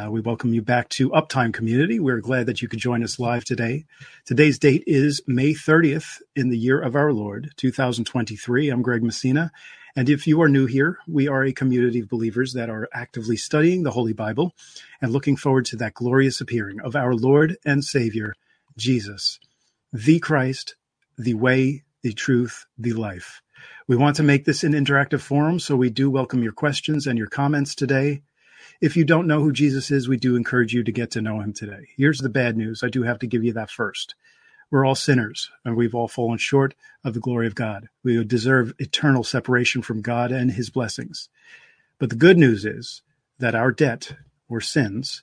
Uh, we welcome you back to Uptime Community. We're glad that you could join us live today. Today's date is May 30th in the year of our Lord, 2023. I'm Greg Messina. And if you are new here, we are a community of believers that are actively studying the Holy Bible and looking forward to that glorious appearing of our Lord and Savior, Jesus, the Christ, the way, the truth, the life. We want to make this an interactive forum, so we do welcome your questions and your comments today. If you don't know who Jesus is, we do encourage you to get to know him today. Here's the bad news. I do have to give you that first. We're all sinners and we've all fallen short of the glory of God. We deserve eternal separation from God and his blessings. But the good news is that our debt or sins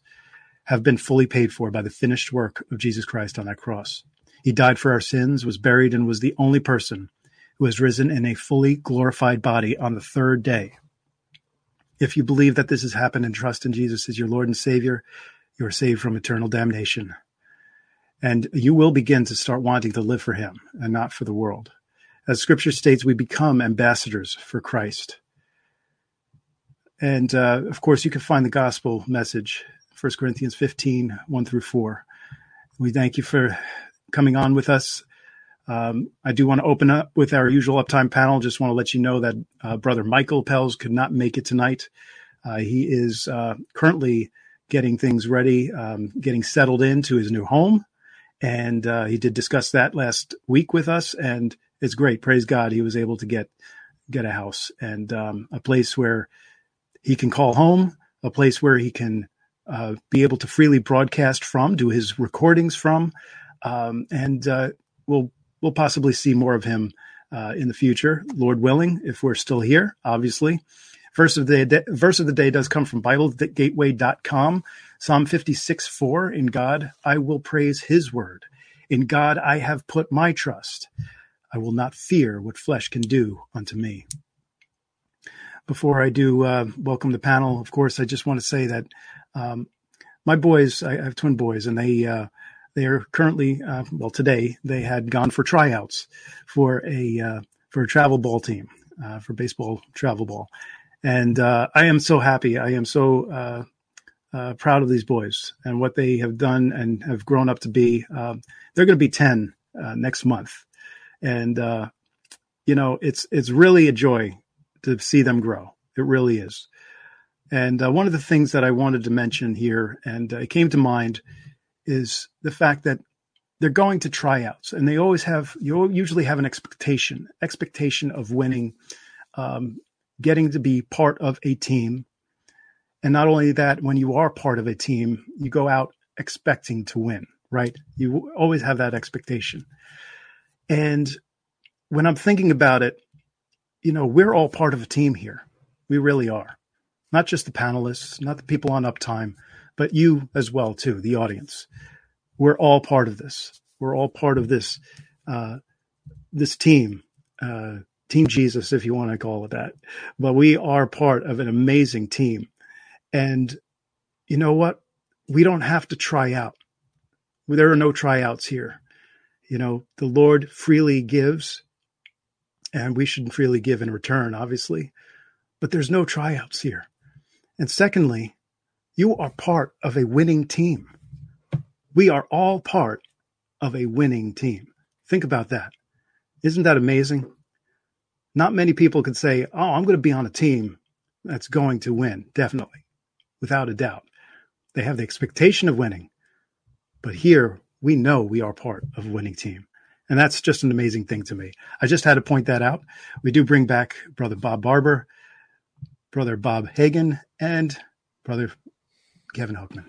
have been fully paid for by the finished work of Jesus Christ on that cross. He died for our sins, was buried, and was the only person who has risen in a fully glorified body on the third day. If you believe that this has happened and trust in Jesus as your Lord and Savior, you are saved from eternal damnation. And you will begin to start wanting to live for Him and not for the world. As Scripture states, we become ambassadors for Christ. And uh, of course, you can find the gospel message, 1 Corinthians 15, 1 through 4. We thank you for coming on with us. Um, I do want to open up with our usual uptime panel. Just want to let you know that uh, Brother Michael Pels could not make it tonight. Uh, he is uh, currently getting things ready, um, getting settled into his new home. And uh, he did discuss that last week with us. And it's great. Praise God. He was able to get, get a house and um, a place where he can call home, a place where he can uh, be able to freely broadcast from, do his recordings from. Um, and uh, we'll we'll possibly see more of him uh, in the future, Lord willing, if we're still here, obviously. Verse of the day, verse of the day does come from BibleGateway.com. Psalm 56 4 In God I will praise his word. In God I have put my trust. I will not fear what flesh can do unto me. Before I do uh, welcome the panel, of course, I just want to say that um, my boys, I have twin boys, and they uh, they are currently, uh, well, today they had gone for tryouts for a uh, for a travel ball team uh, for baseball travel ball, and uh, I am so happy. I am so uh, uh, proud of these boys and what they have done and have grown up to be. Um, they're going to be ten next month, and you know it's it's really a joy to see them grow. It really is. And one of the things that I wanted to mention here, and it came to mind is the fact that they're going to tryouts and they always have you usually have an expectation expectation of winning um, getting to be part of a team. And not only that when you are part of a team you go out expecting to win right? You always have that expectation. And when i'm thinking about it you know we're all part of a team here. We really are. Not just the panelists not the people on uptime but you as well too, the audience. We're all part of this. We're all part of this uh, this team, uh, Team Jesus, if you want to call it that. But we are part of an amazing team, and you know what? We don't have to try out. There are no tryouts here. You know, the Lord freely gives, and we should freely give in return, obviously. But there's no tryouts here. And secondly, you are part of a winning team. We are all part of a winning team. Think about that. Isn't that amazing? Not many people could say, Oh, I'm going to be on a team that's going to win. Definitely, without a doubt. They have the expectation of winning. But here, we know we are part of a winning team. And that's just an amazing thing to me. I just had to point that out. We do bring back Brother Bob Barber, Brother Bob Hagan, and Brother Kevin Hookman.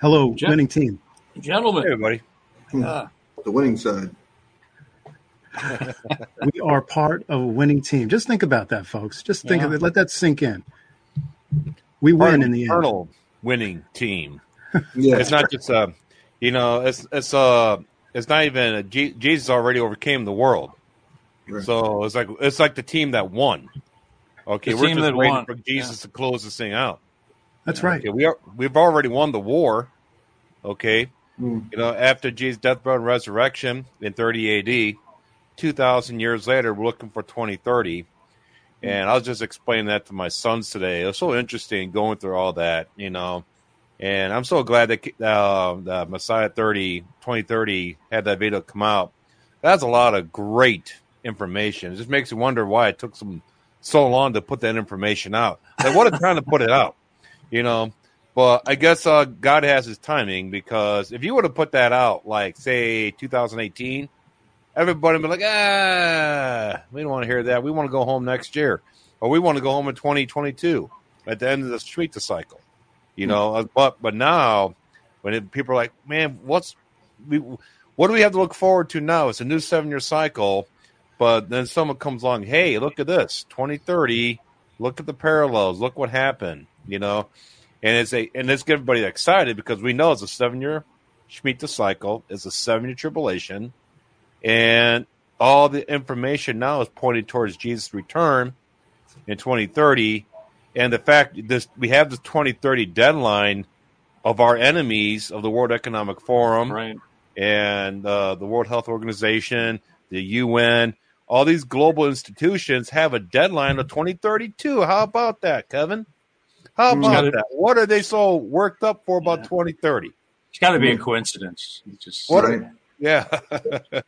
Hello, Gen- winning team. Gentlemen. Hey, everybody. Yeah. The winning side. we are part of a winning team. Just think about that, folks. Just think yeah. of it. Let that sink in. We part win in the end. winning team. yeah. It's not just a, you know, it's it's a, it's not even a, Jesus already overcame the world. Right. So it's like it's like the team that won. Okay, the we're just waiting won. for Jesus yeah. to close this thing out. That's right. Okay, we are we've already won the war. Okay. Mm. You know, after Jesus' death, burial, and resurrection in 30 AD, 2,000 years later, we're looking for 2030. And I was just explaining that to my sons today. It was so interesting going through all that, you know. And I'm so glad that uh, the Messiah 30, 2030 had that video come out. That's a lot of great information. It just makes you wonder why it took some so long to put that information out. Like, what a time to put it out, you know. But I guess uh, God has His timing because if you would have put that out, like say 2018, everybody would be like, ah, we don't want to hear that. We want to go home next year, or we want to go home in 2022 at the end of the Shemitah cycle, you mm-hmm. know. But but now, when it, people are like, man, what's we, what do we have to look forward to now? It's a new seven year cycle, but then someone comes along, hey, look at this, 2030. Look at the parallels. Look what happened. You know, and it's a and it's get everybody excited because we know it's a seven year Shemitah cycle. It's a seven year tribulation and all the information now is pointing towards Jesus' return in 2030. And the fact this we have the 2030 deadline of our enemies of the World Economic Forum right. and uh, the World Health Organization, the UN, all these global institutions have a deadline of 2032. How about that, Kevin? How about that? What are they so worked up for about yeah. 2030? It's got to be a coincidence. Just what? Are, yeah.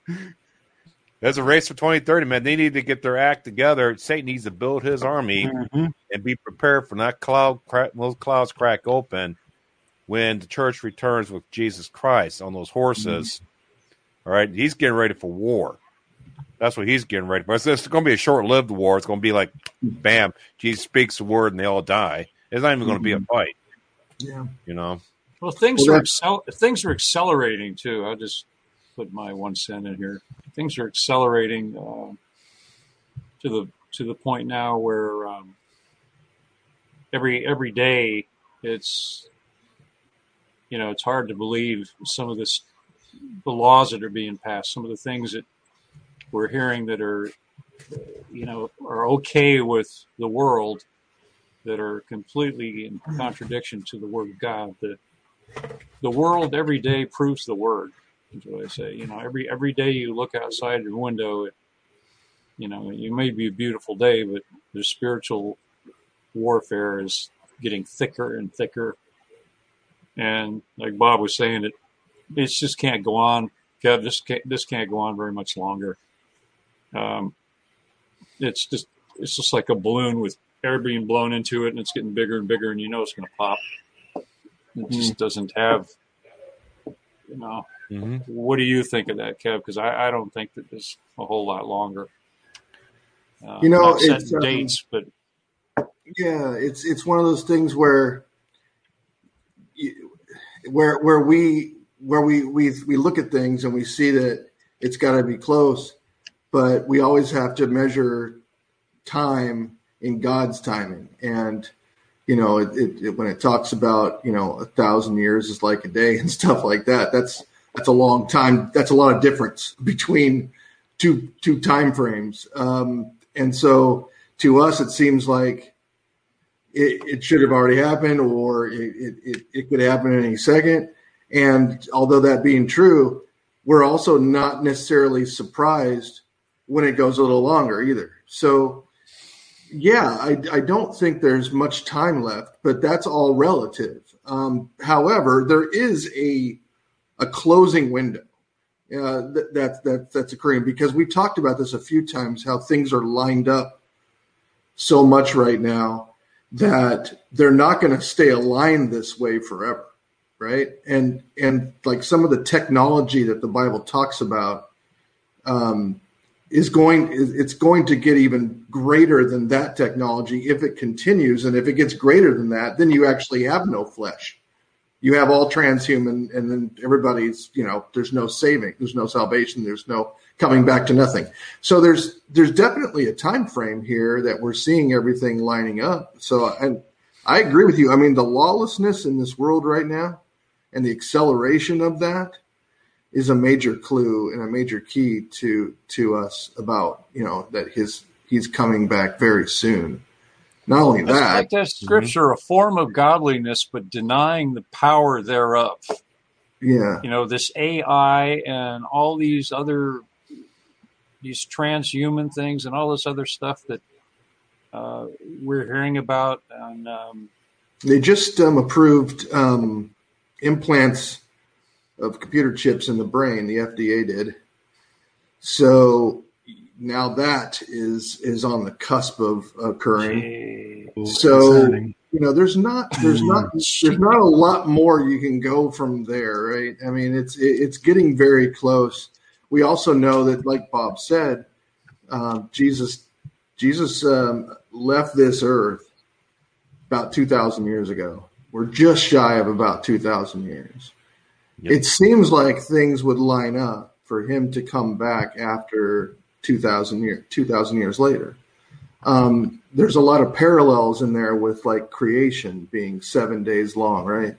There's a race for 2030, man. They need to get their act together. Satan needs to build his army mm-hmm. and be prepared for that cloud crack, those clouds crack open when the church returns with Jesus Christ on those horses. Mm-hmm. All right, he's getting ready for war. That's what he's getting ready for. It's, it's going to be a short-lived war. It's going to be like, bam, Jesus speaks the word and they all die. It's not even going to be a mm-hmm. fight. Yeah, you know. Well, things well, are accel- things are accelerating too. I'll just put my one cent in here. Things are accelerating uh, to the to the point now where um, every every day it's you know it's hard to believe some of this the laws that are being passed, some of the things that we're hearing that are you know are okay with the world that are completely in contradiction to the word of God. The the world every day proves the word is what I say. You know, every every day you look outside your window, it, you know, it may be a beautiful day, but the spiritual warfare is getting thicker and thicker. And like Bob was saying, it it just can't go on. Kev, this can't, this can't go on very much longer. Um, it's just it's just like a balloon with air being blown into it, and it's getting bigger and bigger, and you know it's going to pop. It just mm-hmm. doesn't have, you know, Mm-hmm. What do you think of that, Kev? Because I, I, don't think that there's a whole lot longer. Uh, you know, it's um, dates, but yeah, it's it's one of those things where where where we where we we we look at things and we see that it's got to be close, but we always have to measure time in God's timing and you know, it, it, it, when it talks about, you know, a thousand years is like a day and stuff like that, that's, that's a long time. That's a lot of difference between two two time frames. Um, and so to us, it seems like it, it should have already happened, or it, it, it could happen any second. And although that being true, we're also not necessarily surprised when it goes a little longer either. So, yeah, I, I don't think there's much time left, but that's all relative. Um, however, there is a a closing window uh, that, that, that that's occurring because we've talked about this a few times how things are lined up so much right now that they're not going to stay aligned this way forever right and and like some of the technology that the bible talks about um, is going it's going to get even greater than that technology if it continues. And if it gets greater than that then you actually have no flesh. You have all transhuman and then everybody's you know there's no saving there's no salvation there's no coming back to nothing. So there's there's definitely a time frame here that we're seeing everything lining up. So and i agree with you. I mean the lawlessness in this world right now and the acceleration of that is a major clue and a major key to to us about you know that his he's coming back very soon not only That's that, like that scripture, mm-hmm. a form of godliness, but denying the power thereof. Yeah. You know, this AI and all these other, these transhuman things and all this other stuff that uh, we're hearing about. And, um, they just um, approved um, implants of computer chips in the brain. The FDA did. So now that is is on the cusp of occurring. so you know, there's not there's not there's not a lot more you can go from there, right? I mean, it's it's getting very close. We also know that, like Bob said, uh, Jesus Jesus um, left this earth about two thousand years ago. We're just shy of about two thousand years. Yep. It seems like things would line up for him to come back after 2000 years 2000 years later. Um, there's a lot of parallels in there with like creation being seven days long right?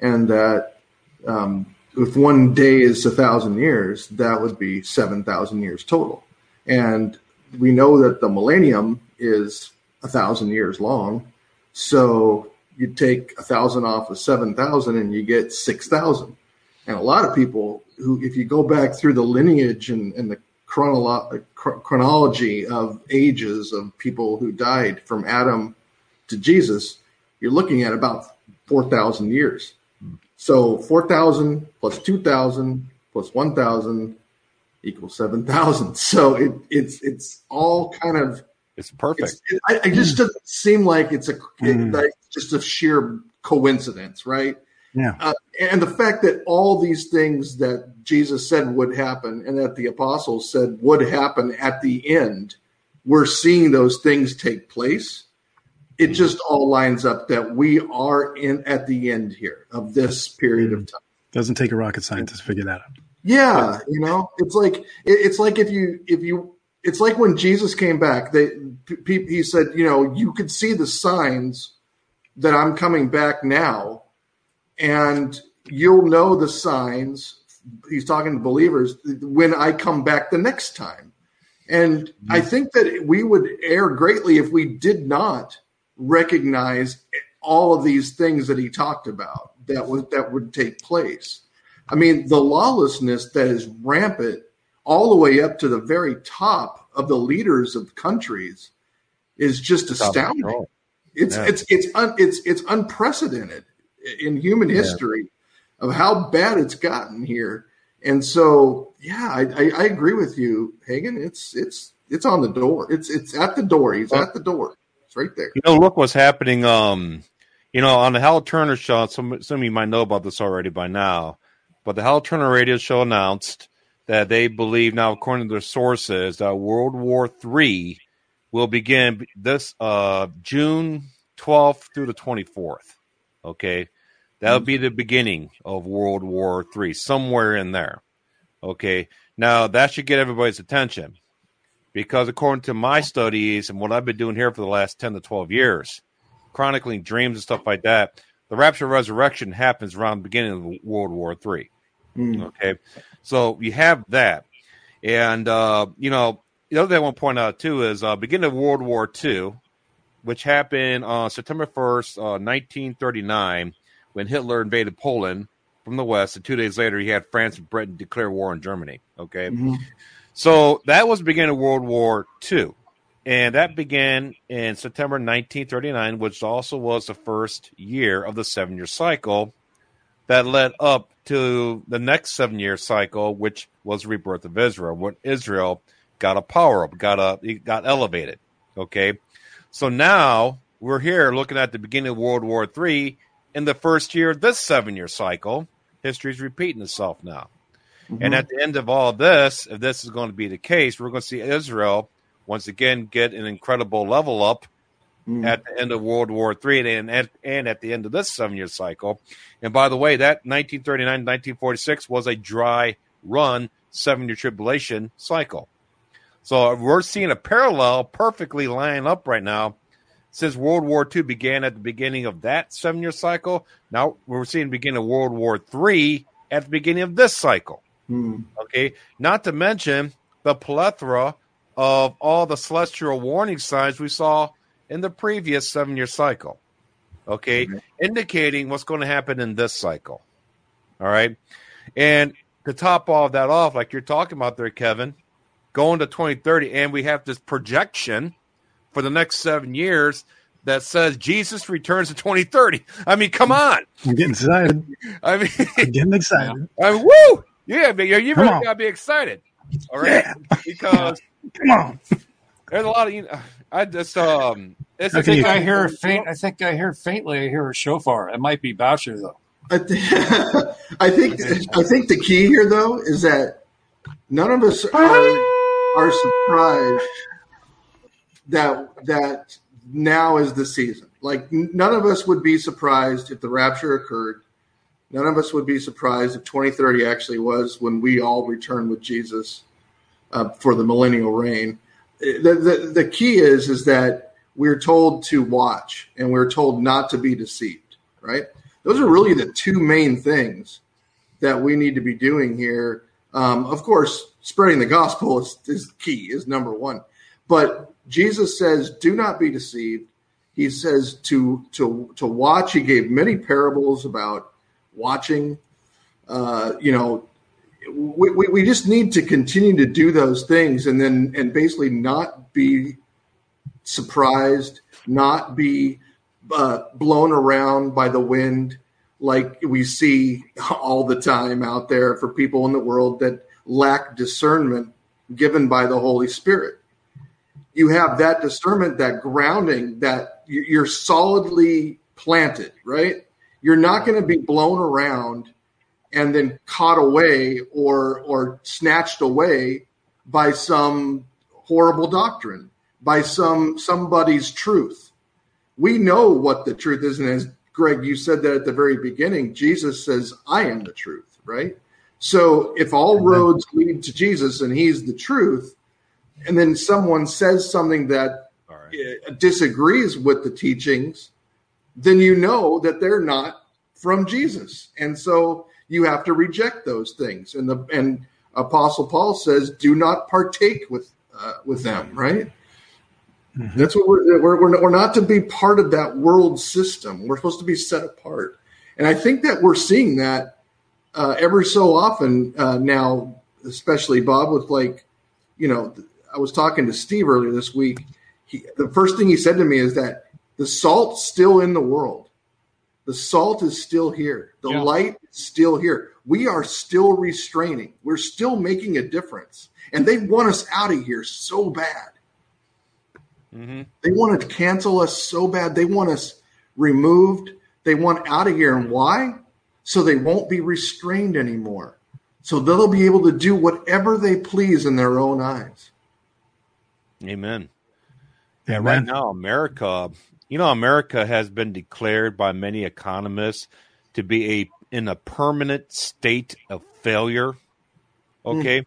And that um, if one day is a thousand years that would be 7000 years total. And we know that the millennium is a thousand years long. So you take a thousand off of 7000 and you get 6000 and a lot of people who if you go back through the lineage and, and the chronolo- chronology of ages of people who died from Adam to Jesus, you're looking at about 4,000 years. So 4,000 plus 2,000 plus 1,000 equals 7,000. So it, it's it's all kind of it's perfect. It's, it, I, it, just doesn't seem like it's a mm. like just a sheer coincidence, right? Yeah. Uh, and the fact that all these things that Jesus said would happen and that the apostles said would happen at the end, we're seeing those things take place. It mm-hmm. just all lines up that we are in at the end here of this period of mm-hmm. time. Doesn't take a rocket scientist to figure that out. Yeah, you know, it's like it's like if you if you it's like when Jesus came back. They he said, you know, you could see the signs that I'm coming back now and you'll know the signs. He's talking to believers when I come back the next time. And mm-hmm. I think that we would err greatly if we did not recognize all of these things that he talked about that would that would take place. I mean, the lawlessness that is rampant all the way up to the very top of the leaders of countries is just astounding. It's, yeah. it's it's it's it's it's unprecedented in human history yeah. of how bad it's gotten here. And so, yeah, I, I, I, agree with you, Hagen. It's it's it's on the door. It's it's at the door. He's at the door. It's right there. You know, look what's happening. Um, you know, on the Hal Turner show. Some some of you might know about this already by now, but the Hal Turner radio show announced that they believe now, according to their sources, that World War Three will begin this uh, June 12th through the 24th. Okay, that would be the beginning of World War Three, somewhere in there. Okay, now that should get everybody's attention because according to my studies and what I've been doing here for the last ten to twelve years, chronicling dreams and stuff like that, the rapture resurrection happens around the beginning of World War Three. Mm. Okay, so you have that, and uh, you know the other thing I want to point out too is uh, beginning of World War Two which happened on September 1st, uh, 1939, when Hitler invaded Poland from the West. And two days later, he had France and Britain declare war on Germany. Okay. Mm-hmm. So that was the beginning of World War II. And that began in September 1939, which also was the first year of the seven year cycle that led up to the next seven year cycle, which was the rebirth of Israel, when Israel got a power up, got a, got elevated. Okay. So now we're here looking at the beginning of World War III in the first year of this seven year cycle. History is repeating itself now. Mm-hmm. And at the end of all this, if this is going to be the case, we're going to see Israel once again get an incredible level up mm. at the end of World War III and at, and at the end of this seven year cycle. And by the way, that 1939 1946 was a dry run seven year tribulation cycle. So we're seeing a parallel perfectly line up right now. Since World War II began at the beginning of that seven year cycle, now we're seeing the beginning of World War III at the beginning of this cycle. Hmm. Okay. Not to mention the plethora of all the celestial warning signs we saw in the previous seven year cycle. Okay. Mm-hmm. Indicating what's going to happen in this cycle. All right. And to top all of that off, like you're talking about there, Kevin, going to 2030, and we have this projection for the next seven years that says Jesus returns in 2030. I mean, come on. I'm getting excited. I mean, I'm getting excited. I mean, woo! Yeah, but you you really got to be excited. All right, Yeah. because Come on. there's a lot of you. Know, I just um, it's I a think I hear a faint. I think I hear faintly. I hear a shofar. It might be Boucher though. I, th- I think I think the key here though is that none of us are are surprised that that now is the season. Like none of us would be surprised if the rapture occurred. None of us would be surprised if 2030 actually was when we all return with Jesus uh, for the millennial reign. The, the the key is is that we're told to watch and we're told not to be deceived. Right? Those are really the two main things that we need to be doing here. Um, of course, spreading the gospel is, is key, is number one. But Jesus says, "Do not be deceived." He says to to to watch. He gave many parables about watching. Uh, you know, we, we, we just need to continue to do those things, and then and basically not be surprised, not be uh, blown around by the wind like we see all the time out there for people in the world that lack discernment given by the Holy Spirit. You have that discernment, that grounding, that you- you're solidly planted, right? You're not going to be blown around and then caught away or or snatched away by some horrible doctrine, by some somebody's truth we know what the truth is. And as Greg, you said that at the very beginning, Jesus says, I am the truth, right? So if all roads lead to Jesus and he's the truth, and then someone says something that right. uh, disagrees with the teachings, then you know that they're not from Jesus. And so you have to reject those things. And the and Apostle Paul says, do not partake with uh, with them, right? That's what we're, we're, we're, we're not to be part of that world system. We're supposed to be set apart. And I think that we're seeing that uh, every so often uh, now, especially Bob, with like, you know, I was talking to Steve earlier this week. He, the first thing he said to me is that the salt's still in the world. The salt is still here. The Yeah. light is still here. We are still restraining. We're still making a difference. And they want us out of here so bad. Mm-hmm. They want to cancel us so bad. They want us removed. They want out of here. And why? So they won't be restrained anymore. So they'll be able to do whatever they please in their own eyes. Amen. Yeah, right now, America, you know, America has been declared by many economists to be a in a permanent state of failure. Okay,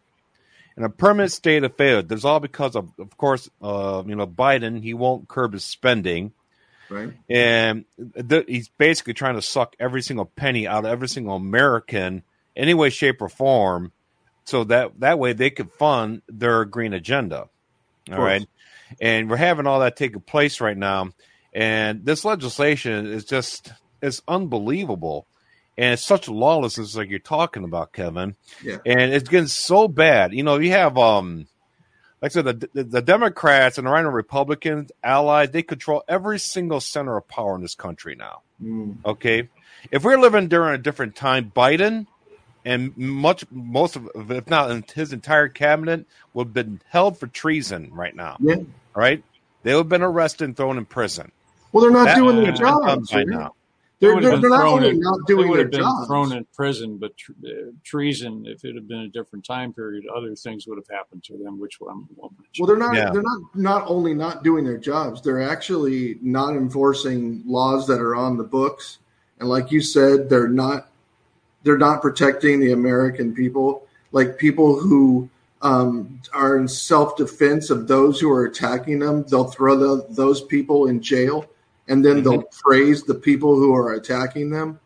in a permanent state of failure. There's all because of, of course, uh, you know, Biden. He won't curb his spending, Right? and th- he's basically trying to suck every single penny out of every single American, any way, shape, or form, so that that way they could fund their green agenda. All right, and we're having all that taking place right now, and this legislation is just it's unbelievable, and it's such lawlessness like you're talking about, Kevin, Yeah. and it's getting so bad. You know, you have um like I said, the, the, the Democrats and the RINO Republicans allies, they control every single center of power in this country now. Mm. Okay. If we're living during a different time, Biden and much, most of, if not his entire cabinet, would have been held for treason right now. Yeah. Right. They would have been arrested and thrown in prison. Well, they're not That doing their would have been done jobs. right? now. They They're, would they're, they're not thrown only in- not they doing would their have been jobs. thrown in prison, but tr- uh, treason. If it had been a different time period, other things would have happened to them, which I'm. Well, they're not. Yeah. They're not not only not doing their jobs. They're actually not enforcing laws that are on the books. And like you said, they're not. They're not protecting the American people. Like people who um, are in self defense of those who are attacking them, they'll throw the, those people in jail, and then they'll mm-hmm. praise the people who are attacking them.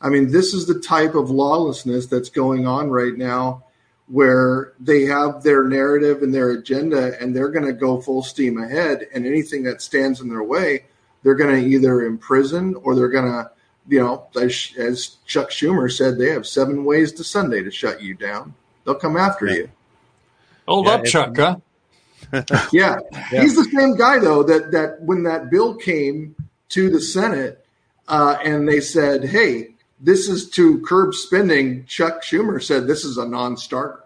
I mean, this is the type of lawlessness that's going on right now where they have their narrative and their agenda and they're going to go full steam ahead and anything that stands in their way they're going to either imprison or they're going to you know as, as chuck schumer said they have seven ways to sunday to shut you down they'll come after Yeah. you Hold Yeah, up, Chuck. Huh? yeah. yeah. he's the same guy though that that when that bill came to the Senate uh, and they said, "Hey, this is to curb spending." Chuck Schumer said, "This is a non-starter."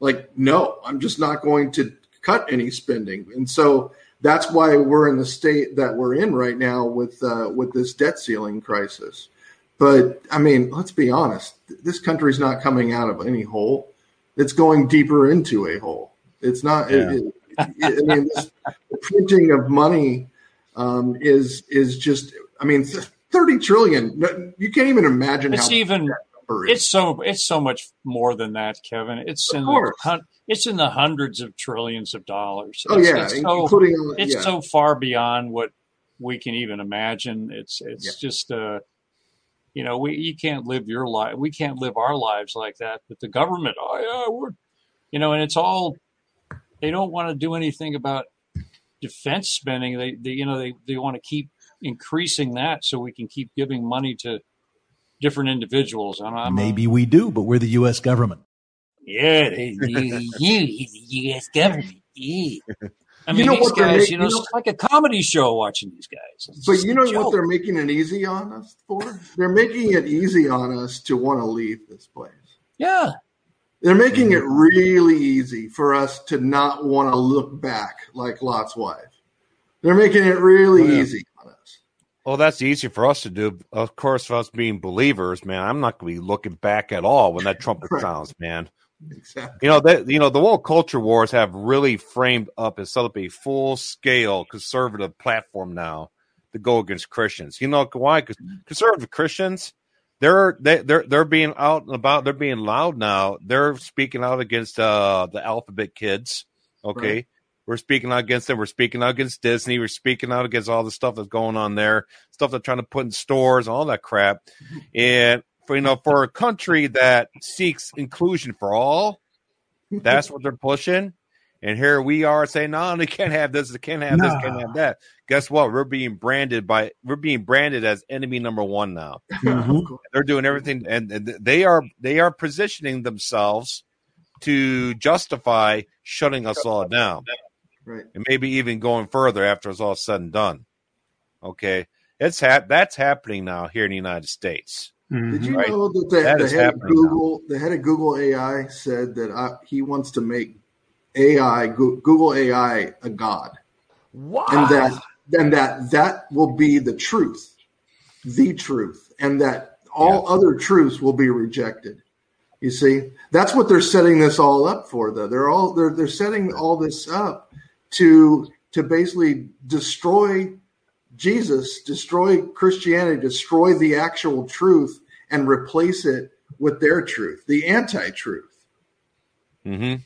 Like, no, I'm just not going to cut any spending, and so that's why we're in the state that we're in right now with uh, with this debt ceiling crisis. But I mean, let's be honest. This country's not coming out of any hole. It's going deeper into a hole. It's not. Yeah. It, it, I mean, this, the printing of money um, is is just. I mean, thirty trillion. You can't even imagine. It's even. It's so. It's so much more than that, Kevin. It's of in course. the it's in the hundreds of trillions of dollars. Oh yeah, it's so, including it's yeah. so far beyond what we can even imagine. It's it's yeah. just uh, you know, we you can't live your life. We can't live our lives like that. But the government, oh yeah, we're, you know, and it's all they don't want to do anything about defense spending. They, they you know, they they want to keep increasing that so we can keep giving money to different individuals. I'm, I'm Maybe a, we do, but we're the U.S. government. Yeah, they, you, you, the U.S. government. Yeah. I mean, you know these guys, you know, you know, it's like a comedy show watching these guys. It's but you know what they're making it easy on us for? They're making it easy on us to want to leave this place. Yeah. They're making mm-hmm. it really easy for us to not want to look back like Lot's wife. They're making it really oh, yeah. easy on us. Well, that's easy for us to do. Of course, for us being believers, man, I'm not going to be looking back at all when that trumpet right. sounds, man. Exactly. You know that you know the world culture wars have really framed up and set up a full scale conservative platform now to go against Christians. You know why? Because mm-hmm. conservative Christians, they're they, they're they're being out and about. They're being loud now. They're speaking out against uh, the alphabet kids. Okay, right. we're speaking out against them. We're speaking out against Disney. We're speaking out against all the stuff that's going on there. Stuff they're trying to put in stores, all that crap. And for you know for a country that seeks inclusion for all, that's what they're pushing. And here we are saying, no, they can't have this, they can't have this, can't have that. Guess what? We're being branded by we're being branded as enemy number one now. Mm-hmm. They're doing everything, and they are they are positioning themselves to justify shutting us all down, right? And maybe even going further after it's all said and done. Okay, it's ha- that's happening now here in the United States. Mm-hmm. Did you right? know that the, that the head of Google, now. the head of Google AI, said that I, he wants to make AI Google AI a god, wow. and that and that that will be the truth, the truth, and that all yeah. other truths will be rejected. You see, that's what they're setting this all up for. Though they're all they're they're setting all this up to to basically destroy Jesus, destroy Christianity, destroy the actual truth, and replace it with their truth, the anti-truth. Hmm.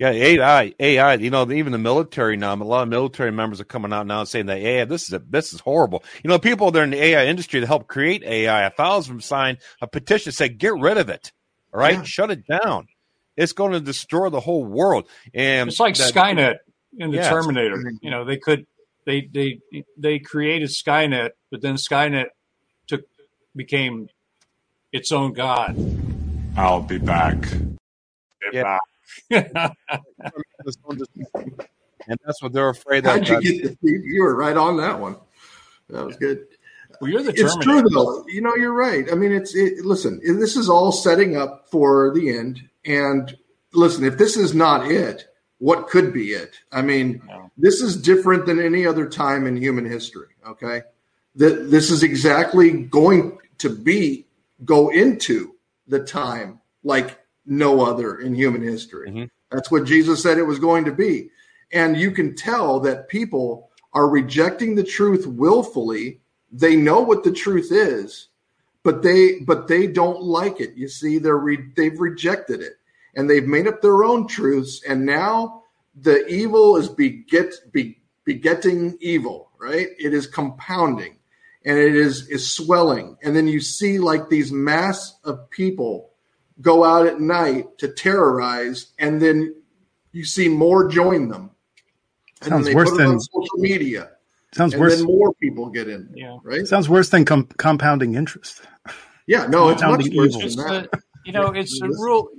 Yeah, AI, AI. You know, even the military now. A lot of military members are coming out now and saying that AI, this is a, this is horrible. You know, people that are in the AI industry to help create AI, a thousand of them signed a petition to say get rid of it. All right, yeah. shut it down. It's going to destroy the whole world. And it's like that, Skynet in the yeah, Terminator. Mm-hmm. You know, they could they they they created Skynet, but then Skynet took became its own god. I'll be back. Get yeah. back. And that's what they're afraid that. How'd you, get the, you were right on that one. That was good. Well, you're the it's true though. You know, you're right. I mean, it's it, listen. This is all setting up for the end. And listen, if this is not it, what could be it? I mean, no. this is different than any other time in human history. Okay, that this is exactly going to be go into the time like no other in human history. Mm-hmm. That's what Jesus said it was going to be. And you can tell that people are rejecting the truth willfully. They know what the truth is, but they but they don't like it. You see, they're re, they've rejected it and they've made up their own truths. And now the evil is beget be, begetting evil. Right? It is compounding and it is is swelling. And then you see like these mass of people go out at night to terrorize, and then you see more join them. And sounds worse than social media. Sounds worse. Then more people get in. Yeah. Right. Sounds worse than com- compounding interest. Yeah. No, it's much worse than that. A, you know, it's a rule.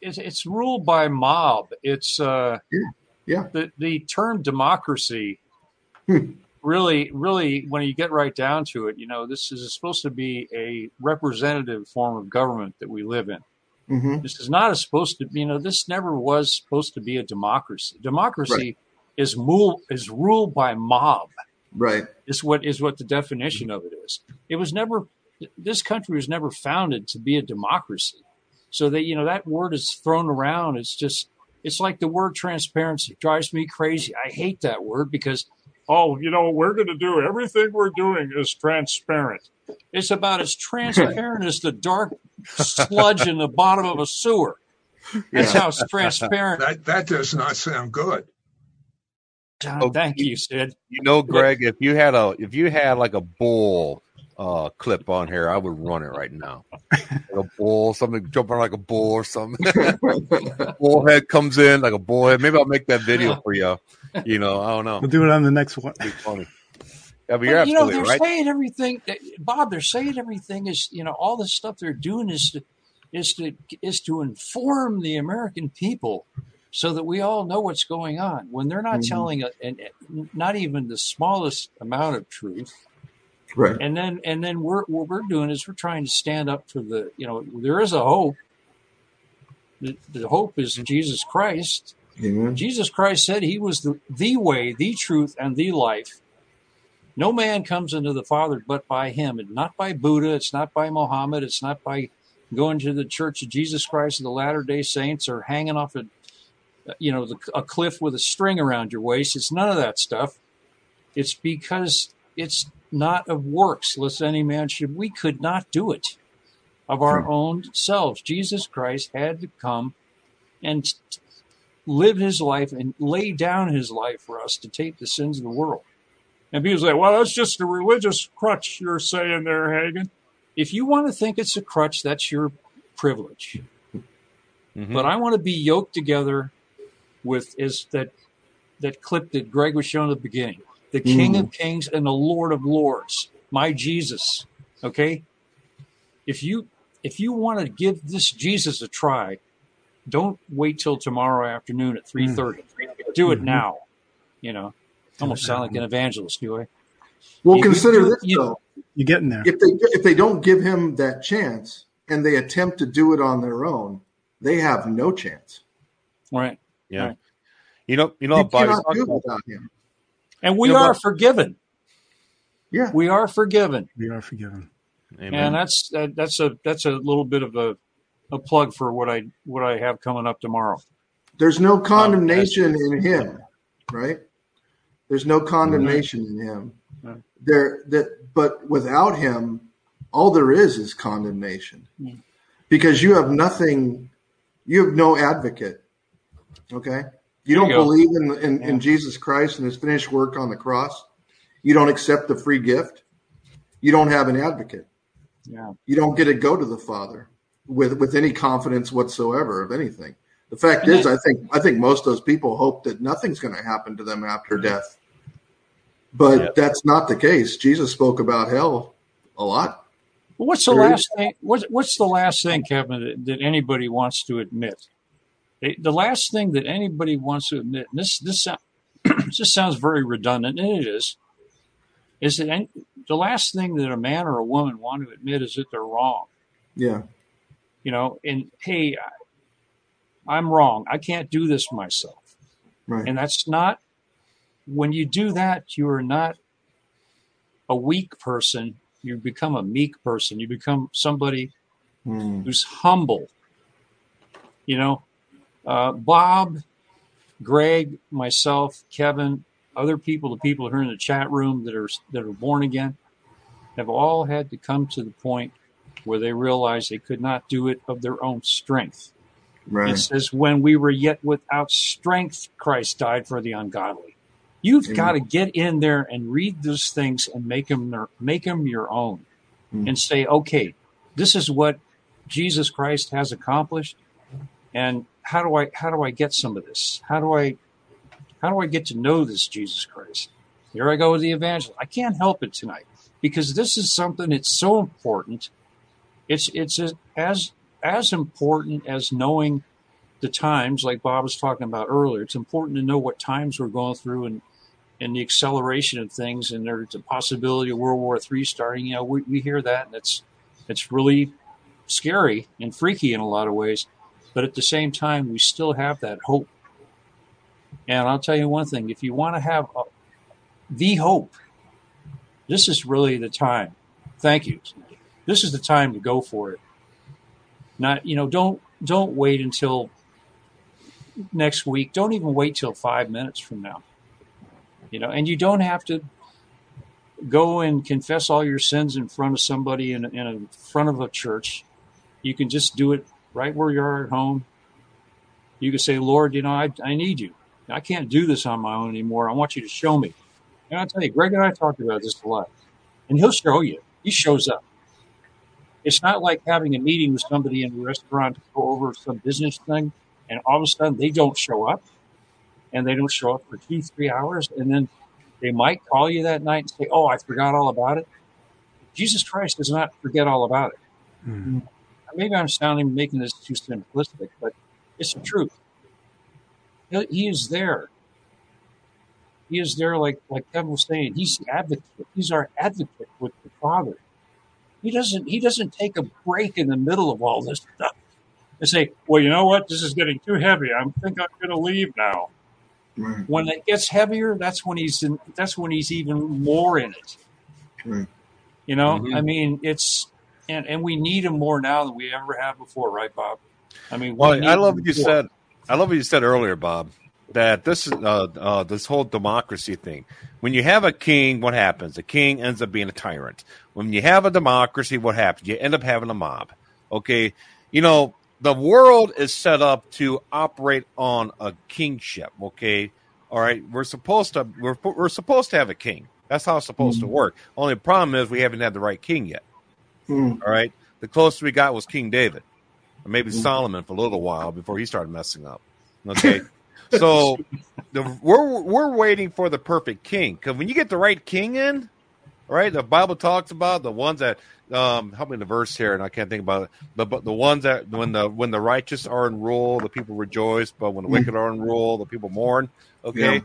It's, it's ruled by mob. It's uh, yeah. Yeah. The the term democracy Hmm. really, really, when you get right down to it, you know, this is supposed to be a representative form of government that we live in. Hmm This is not supposed to, you know, this never was supposed to be a democracy. Democracy is rule is ruled by mob. Right. Is what is what the definition of it is. It was never. This country was never founded to be a democracy. So that you know that word is thrown around. It's just it's like the word transparency It drives me crazy. I hate that word because oh, you know, we're going to do everything we're doing is transparent. It's about as transparent as the dark sludge in the bottom of a sewer. That's Yeah. how it's transparent. That that does not sound good. Ah, Thank you, Sid. You know, Greg, if you had a if you had like a bull uh clip on here, I would run it right now. Like a bull, something jumping like a bull or something. bullhead comes in like a bullhead. Maybe I'll make that video for you. You know, I don't know. We'll do it on the next one. Funny. Yeah, but But, you're you know, they're right. saying everything, Bob. They're saying everything is, you know, all the stuff they're doing is to, is to, is to inform the American people, so that we all know what's going on. When they're not Mhm. telling, a, and not even the smallest amount of truth, Right. and then, and then we're what we're doing is we're trying to stand up for the, you know, there is a hope. The, the hope is Jesus Christ, Amen. Jesus Christ said he was the, the way, the truth, and the life. No man comes into the Father but by him, and not by Buddha, it's not by Mohammed, it's not by going to the Church of Jesus Christ of the Latter day Saints or hanging off a you know the, a cliff with a string around your waist. It's none of that stuff. It's because it's not of works, lest any man should. We could not do it of our hmm. own selves. Jesus Christ had to come and live his life and lay down his life for us to take the sins of the world. And people say, well, that's just a religious crutch you're saying there, Hagen. If you want to think it's a crutch, that's your privilege. Mhm. But I want to be yoked together with is that that clip that Greg was showing at the beginning. The King of Kings and the Lord of Lords, my Jesus. Okay? If you if you want to give this Jesus a try, don't wait till tomorrow afternoon at three thirty. Do it Mhm. now. You know, almost sound like an evangelist, do I? Well, You- consider you- this you- though. You're getting there. If they if they don't give him that chance and they attempt to do it on their own, they have no chance. Right. Yeah. Right. You know, you know, You what cannot do about. without him. And we You know, are but- forgiven. Yeah. We are forgiven. We are forgiven. Amen. and that's that, that's a that's a little bit of a, a plug for what I what I have coming up tomorrow. There's no condemnation in him, right? There's no condemnation mm-hmm. in him. Right. There that but without him, all there is is condemnation. Because you have nothing you have no advocate. Okay? You There don't you believe in, in, Yeah. in Jesus Christ and his finished work on the cross. You don't accept the free gift. You don't have an advocate. Yeah, You don't get to go to the Father with with any confidence whatsoever of anything. The fact is, I think I think most of those people hope that nothing's going to happen to them after death, but Yeah. that's not the case. Jesus spoke about hell a lot. Well, what's the There last thing? What's what's the last thing, Kevin, that, that anybody wants to admit? It- the last thing that anybody wants to admit, and this this this sounds very redundant, and it is, is that any, the last thing that a man or a woman want to admit is that they're wrong. Yeah, You know, and hey, I- I'm wrong. I can't do this myself. right. And that's not, when you do that, you are not a weak person. You become a meek person. You become somebody Hmm. who's humble. You know, uh, Bob, Greg, myself, Kevin, other people, the people who are in the chat room that are that are born again, have all had to come to the point where they realize they could not do it of their own strength. It says, "When we were yet without strength, Christ died for the ungodly." You've got to get in there and read those things and make them make them your own, Hmm. and say, "Okay, this is what Jesus Christ has accomplished, and how do I how do I get some of this? How do I how do I get to know this Jesus Christ?" Here I go with the evangel. I can't help it tonight because this is something that's so important. It's it's as as important as knowing the times, like Bob was talking about earlier, it's important to know what times we're going through and and the acceleration of things. And there's a possibility of World War III starting. You know, we, we hear that, and it's it's really scary and freaky in a lot of ways. But at the same time, we still have that hope. And I'll tell you one thing: if you want to have a, the hope, this is really the time. Thank you. This is the time to go for it. Not, you know, don't don't wait until next week. Don't even wait till five minutes from now. You know, and you don't have to go and confess all your sins in front of somebody in, in front of a church. You can just do it right where you are at home. You can say, Lord, you know, I, I need you. I can't do this on my own anymore. I want you to show me. And I'll tell you, Greg and I talked about this a lot. And he'll show you. He shows up. It's not like having a meeting with somebody in a restaurant to go over some business thing, and all of a sudden they don't show up, and they don't show up for two, three hours, and then they might call you that night and say, "Oh, I forgot all about it." Jesus Christ does not forget all about it. Mm-hmm. Maybe I'm sounding making this too simplistic, but it's the truth. He is there. He is there, like like Kevin was saying. He's the advocate. He's our advocate with the Father. He doesn't he doesn't take a break in the middle of all this stuff and say, "Well, you know what? This is getting too heavy. I think I'm going to leave now." Right. When it gets heavier, that's when he's in, that's when he's even more in it. Right. You know, mm-hmm. I mean, it's and and we need him more now than we ever have before, right, Bob? I mean, well, I love what you said. I love what you said earlier, Bob. That this is uh, uh, this whole democracy thing. When you have a king, what happens? The king ends up being a tyrant. When you have a democracy, what happens? You end up having a mob. Okay. You know, the world is set up to operate on a kingship. Okay. All right. We're supposed to, we're, we're supposed to have a king. That's how it's supposed mm. to work. Only problem is we haven't had the right king yet. Mm. All right. The closest we got was King David, or maybe mm. Solomon for a little while before he started messing up. Okay. so the, we're we're waiting for the perfect king because when you get the right king in, right? The Bible talks about the ones that um help me in the verse here, and I can't think about it. But but the ones that when the when the righteous are in rule, the people rejoice, but when the wicked are in rule, the people mourn. Okay. Yeah.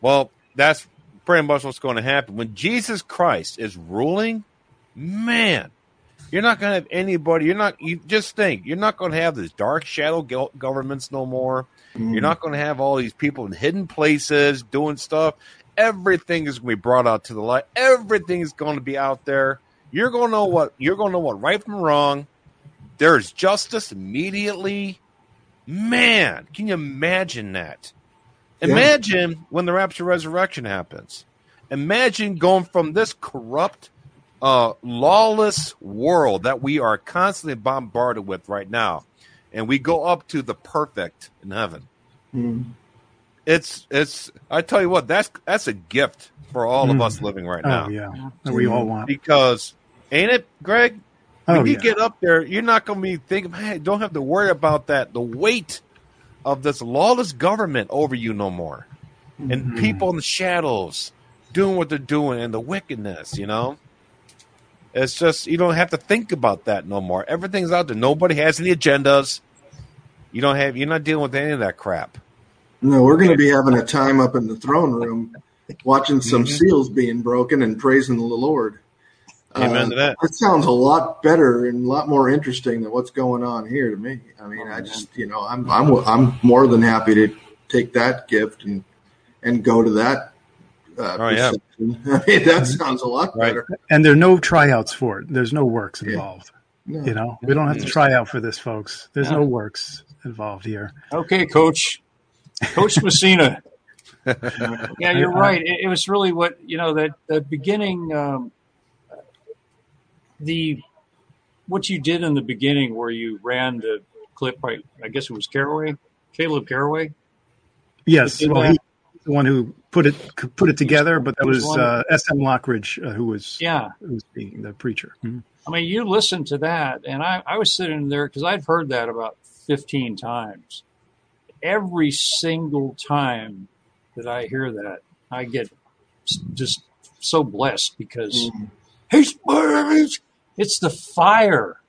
Well, that's pretty much what's going to happen. When Jesus Christ is ruling, man, you're not going to have anybody. You're not. You just think you're not going to have these dark shadow governments no more. Mm. You're not going to have all these people in hidden places doing stuff everything is going to be brought out to the light. Everything is going to be out there. You're going to know what you're going to know what right from wrong. There's justice immediately. Man, can you imagine that? Imagine yeah. when the rapture resurrection happens. Imagine going from this corrupt, uh, lawless world that we are constantly bombarded with right now, and we go up to the perfect in heaven. Mm it's it's I tell you what that's that's a gift for all mm. of us living right now. Oh, yeah, that we all want because ain't it, Greg? When oh, you yeah. get up there, you're not going to be thinking, hey, don't have to worry about that. The weight of this lawless government over you no more, mm-hmm. and people in the shadows doing what they're doing, and the wickedness. You know, it's just you don't have to think about that no more. Everything's out there. Nobody has any agendas. You don't have. You're not dealing with any of that crap. No, we're going to be having a time up in the throne room, watching some mm-hmm. seals being broken and praising the Lord. Amen uh, to that. It sounds a lot better and a lot more interesting than what's going on here to me. I mean, I just, you know, I'm I'm I'm more than happy to take that gift and and go to that. Uh, oh yeah, I mean, that sounds a lot right. better. And there are no tryouts for it. There's no works involved. Yeah. No. You know, we don't have to try out for this, folks. There's yeah. no works involved here. Okay, coach. Coach Messina. yeah, you're right. It, it, was really what you know that the beginning, um, the what you did in the beginning, where you ran the clip Right, I guess it was Caraway, Caleb Caraway. Yes, well, he's the one who put it put it together, but that was uh, S.M. Lockridge uh, who was yeah who was the, the preacher. Mm-hmm. I mean, you listened to that, and I, I was sitting there because I've heard that about 15 times every single time that I hear that, I get just so blessed because mm. he's it's the fire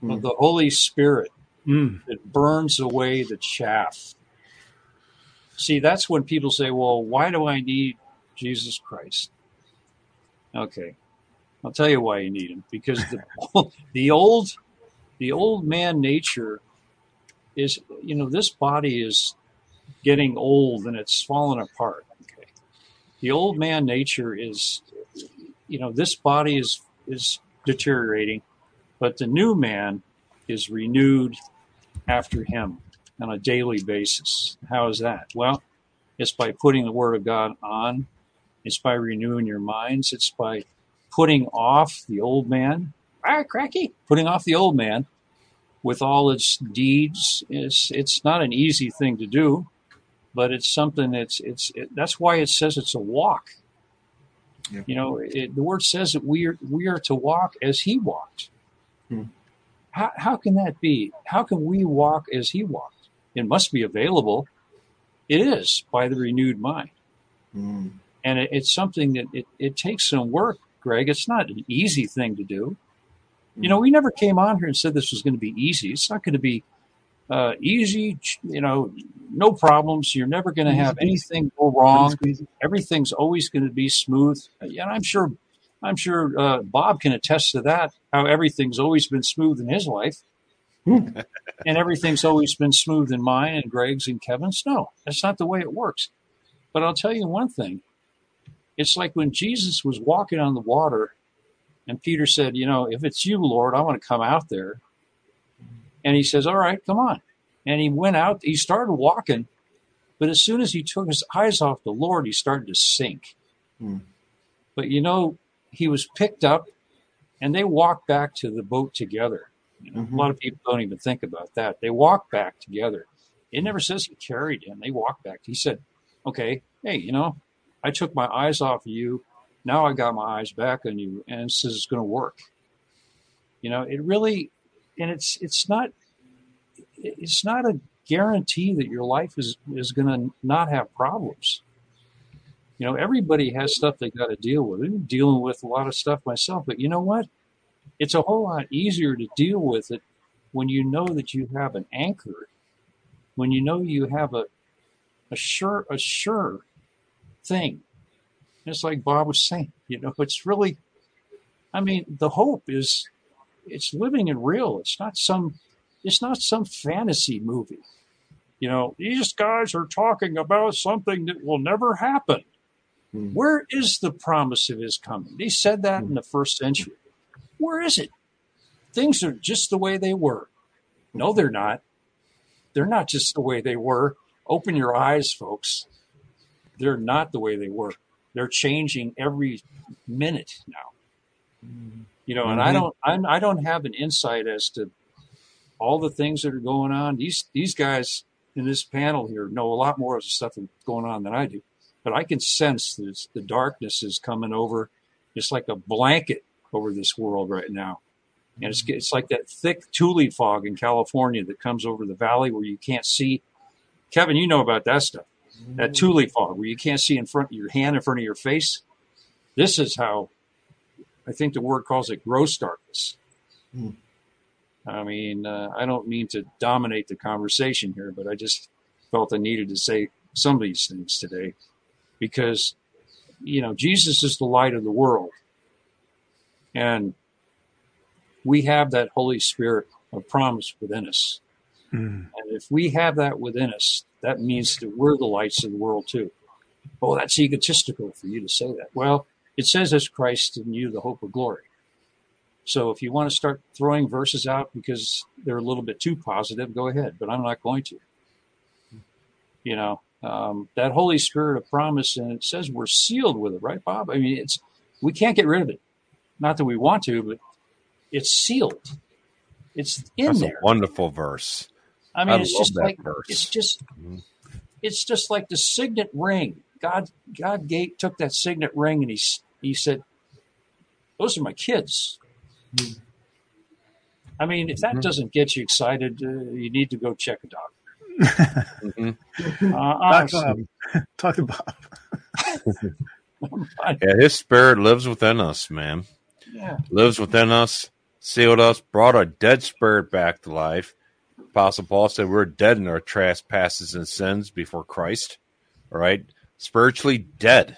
mm. of the Holy Spirit Mm. that burns away the chaff. See, that's when people say, well, why do I need Jesus Christ? Okay. I'll tell you why you need him because the the old the old man nature is you know this body is getting old and it's falling apart okay the old man nature is you know this body is is deteriorating but the new man is renewed after him on a daily basis. How is that? Well it's by putting the word of god on. It's by renewing your minds. It's by putting off the old man. Ah cracky. Putting off the old man with all its deeds. It's it's not an easy thing to do but it's something that's it's it, that's why it says it's a walk. Yeah. you know it, the word says that we are we are to walk as he walked. Hmm. how, how can that be? How can we walk as he walked it must be available it is by the renewed mind. Mm. and it, it's something that it, it takes some work greg. It's not an easy thing to do. You know we never came on here and said this was going to be easy. It's not going to be uh, easy you know no problems. You're never going to have anything go wrong. Everything's always going to be smooth. And i'm sure i'm sure uh, bob can attest to that how everything's always been smooth in his life and everything's always been smooth in mine and greg's and kevin's. No that's not the way it works. But i'll tell you one thing. It's like when jesus was walking on the water and peter said you know if it's you lord i want to come out there. And he says all right come on. And he went out he started walking but as soon as he took his eyes off the lord he started to sink. Hmm. but you know he was picked up and they walked back to the boat together you know, Mhm. a lot of people don't even think about that. They walk back together. It never says he carried him. They walked back. He said okay hey you know i took my eyes off of you. Now i got my eyes back on you and this is going to work. You know it really and it's it's not it's not a guarantee that your life is is going to not have problems. You know everybody has stuff they got to deal with. I'm dealing with a lot of stuff myself but you know what it's a whole lot easier to deal with it when you know that you have an anchor when you know you have a a sure a sure thing. It's like bob was saying you know it's really i mean the hope is it's living and real. It's not some it's not some fantasy movie. You know these guys are talking about something that will never happen. Hmm. where is the promise of his coming? They said that in the first century where is it? Things are just the way they were. No they're not. They're not just the way they were. Open your eyes folks. They're not the way they were. They're changing every minute now. You know and i mm-hmm. don't I'm, i don't have an insight as to all the things that are going on. These these guys in this panel here know a lot more of the stuff that's going on than i do. But i can sense that the darkness is coming over. It's like a blanket over this world right now. And it's, it's like that thick tule fog in california that comes over the valley where you can't see. Kevin you know about that stuff. That tule fog where you can't see in front of your hand in front of your face. This is how i think the word calls it gross darkness. Hmm. i mean uh, i don't mean to dominate the conversation here but i just felt i needed to say some of these things today because you know jesus is the light of the world and we have that holy spirit of promise within us Mm. and if we have that within us, that means that we're the lights of the world too. Oh, that's egotistical for you to say that. Well, it says as Christ in you, the hope of glory. So if you want to start throwing verses out because they're a little bit too positive, go ahead, but I'm not going to. You know, um, that Holy Spirit of promise, and it says we're sealed with it, right, Bob? I mean, it's we can't get rid of it. Not that we want to, but it's sealed. It's in That's there. a wonderful verse. I mean, I it's just like verse. it's just Mhm. it's just like the signet ring. God God gave, took that signet ring and he he said, "Those are my kids." I mean, if that Mhm. doesn't get you excited, uh, you need to go check a doctor. Mhm. Uh, Talk, Bob. Talk to Bob. Yeah, his spirit lives within us, man. Lives within us, sealed us, brought our dead spirit back to life, Apostle Paul said we're dead in our trespasses and sins before Christ. All right, spiritually dead,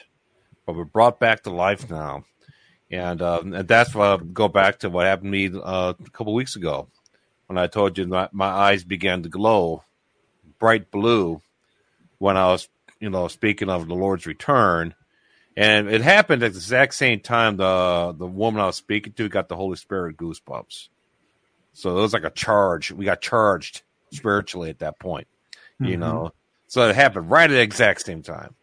but we're brought back to life now, and, uh, and that's why I go back to what happened to me uh, a couple weeks ago when I told you my eyes began to glow bright blue when I was, you know, speaking of the Lord's return. And it happened at the exact same time the the woman I was speaking to got the Holy Spirit goosebumps. So it was like a charge. We got charged spiritually at that point, mm-hmm. you know. So it happened right at the exact same time,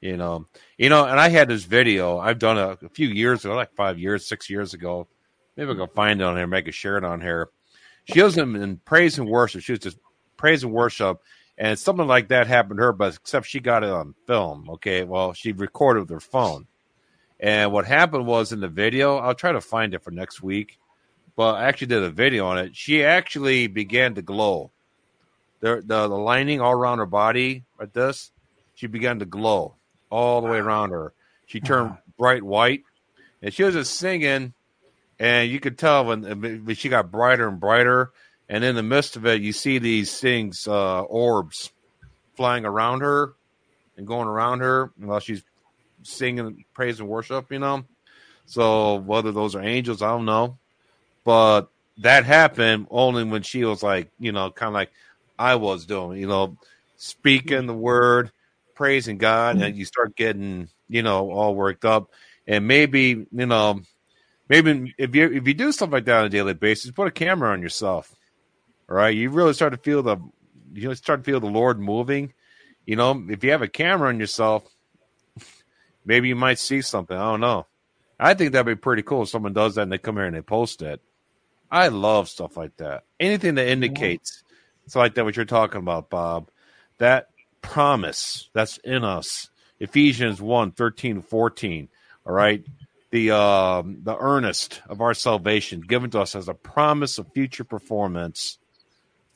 you know. You know, and I had this video I've done a, a few years ago, like five years, six years ago. Maybe I can find it on here, make a share it on here. She wasn't in praise and worship. She was just praise and worship. And something like that happened to her, but except she got it on film. Okay. Well, she recorded with her phone. And what happened was in the video, I'll try to find it for next week but I actually did a video on it. She actually began to glow. The, the, the lining all around her body, like this, she began to glow all the way around her. She turned uh-huh. bright white, and she was just singing, and you could tell when, when she got brighter and brighter. And in the midst of it, you see these things, uh, orbs, flying around her and going around her while she's singing praise and worship. You know, so whether those are angels, I don't know but that happened only when she was like, you know, kind of like I was doing, you know, speaking the word, praising God, and you start getting, you know, all worked up. And maybe, you know, maybe if you if you do stuff like that on a daily basis, put a camera on yourself. All right, you really start to feel the you start to feel the Lord moving. You know, if you have a camera on yourself, maybe you might see something. I don't know. I think that'd be pretty cool if someone does that and they come here and they post it. I love stuff like that. Anything that indicates it's like that what you're talking about, Bob. That promise that's in us. Ephesians 1, 13, 14. All right. The um the earnest of our salvation given to us as a promise of future performance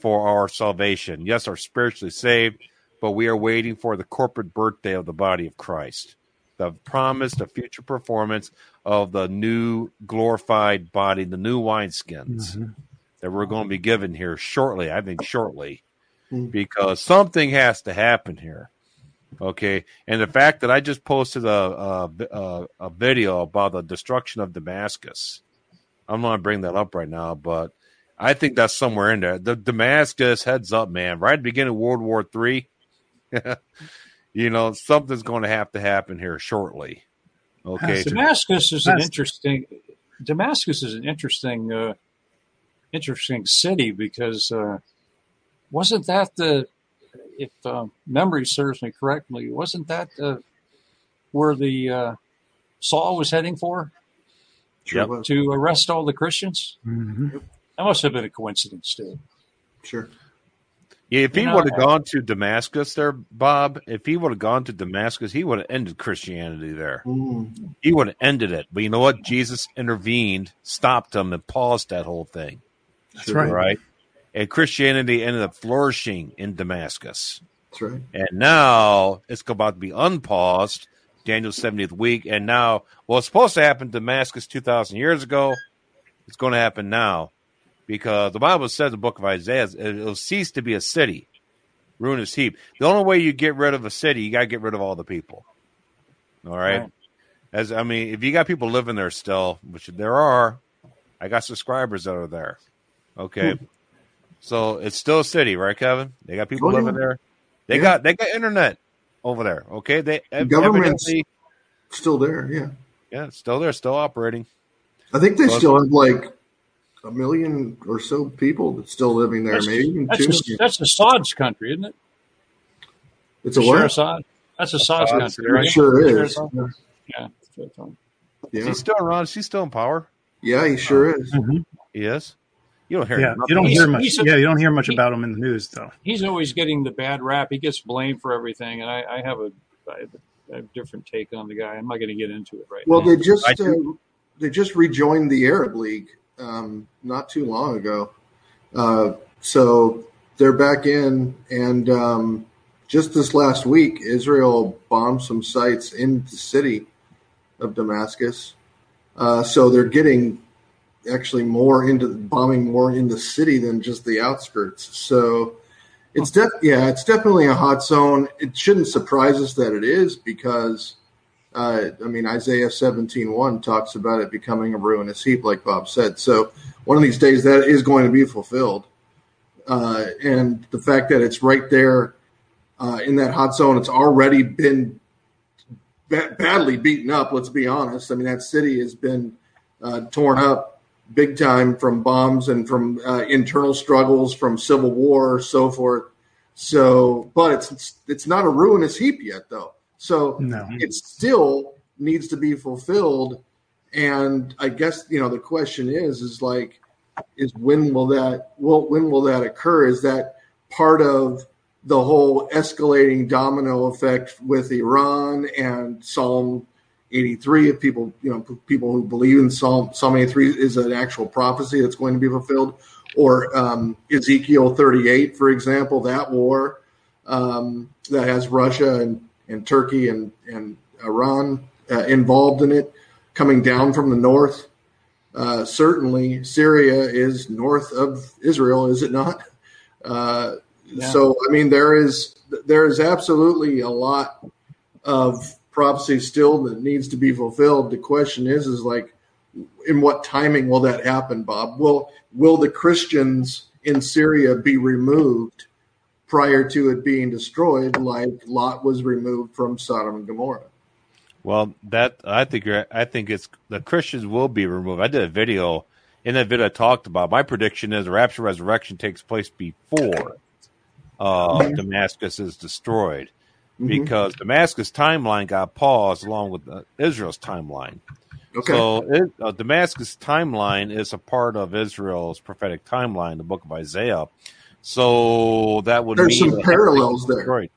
for our salvation. Yes, are spiritually saved, but we are waiting for the corporate birthday of the body of Christ the promise, the future performance of the new glorified body, the new wineskins mm-hmm. that we're going to be given here shortly. I think shortly, mm-hmm. because something has to happen here. Okay, and the fact that I just posted a a, a video about the destruction of Damascus, I'm not bring that up right now, but I think that's somewhere in there. The Damascus heads up, man. Right at the beginning of World War Three. you know, something's going to have to happen here shortly. Okay. Damascus is an interesting. Damascus is an interesting, uh, interesting city because uh, wasn't that the, if uh, memory serves me correctly, wasn't that uh, where the uh, Saul was heading for? Yep. To arrest all the Christians. Mm-hmm. That must have been a coincidence too. Sure. Yeah, if he would have gone to Damascus there, Bob, if he would have gone to Damascus, he would have ended Christianity there. Mm. He would have ended it. But you know what? Jesus intervened, stopped him, and paused that whole thing. That's right. Right. And Christianity ended up flourishing in Damascus. That's right. And now it's about to be unpaused, Daniel's 70th week. And now, well, it's supposed to happen Damascus 2,000 years ago. It's going to happen now because the Bible says in the book of Isaiah, it'll cease to be a city, ruinous heap. The only way you get rid of a city, you got to get rid of all the people. All right? right. As I mean, if you got people living there still, which there are, I got subscribers that are there. Okay. Hmm. So it's still a city, right, Kevin? They got people oh, living yeah. there. They yeah. got they got internet over there. Okay. They the government's still there, yeah. Yeah, still there, still operating. I think they still have like a million or so people that's still living there. That's, maybe even that's two. A, that's Assad's country, isn't it? It's a what? Assad. That's Assad's Assad, country, right? Sure is. Yeah. yeah. Is he still around? Is he still in power? Yeah, he sure uh, is. Mm-hmm. He is. You don't hear. Yeah, you don't he's, hear much. A, yeah, you don't hear much he, about him in the news, though. He's always getting the bad rap. He gets blamed for everything, and I, I have a, I have a, different take on the guy. I'm not going to get into it right well, now. Well, they just uh, they just rejoined the Arab League um, not too long ago. Uh, so they're back in, and um, just this last week, Israel bombed some sites in the city of Damascus. Uh, so they're getting actually more into bombing more in the city than just the outskirts. So it's def- yeah, it's definitely a hot zone. It shouldn't surprise us that it is because uh, I mean Isaiah 17:1 talks about it becoming a ruinous heap, like Bob said. So one of these days that is going to be fulfilled. Uh, and the fact that it's right there uh, in that hot zone, it's already been ba- badly beaten up. Let's be honest. I mean, that city has been uh, torn up big time from bombs and from uh, internal struggles, from civil war, so forth. So, but it's it's not a ruinous heap yet, though. So no. it still needs to be fulfilled. And I guess you know the question is is like is when will that will when will that occur? Is that part of the whole escalating domino effect with Iran and Psalm 83 if people you know people who believe in Psalm Psalm 83 is an actual prophecy that's going to be fulfilled or um, Ezekiel 38 for example that war um, that has Russia and, and Turkey and and Iran uh, involved in it coming down from the north uh, certainly Syria is north of Israel is it not uh, yeah. so I mean there is there is absolutely a lot of prophecy still that needs to be fulfilled. The question is, is like, in what timing will that happen, Bob? Will will the Christians in Syria be removed prior to it being destroyed, like Lot was removed from Sodom and Gomorrah? Well, that I think I think it's the Christians will be removed. I did a video in that video I talked about. My prediction is the rapture resurrection takes place before uh, mm-hmm. Damascus is destroyed mm-hmm. because Damascus timeline got paused along with uh, Israel's timeline. Okay. So it, uh, Damascus timeline is a part of Israel's prophetic timeline, the book of Isaiah. So that would there's some parallels there.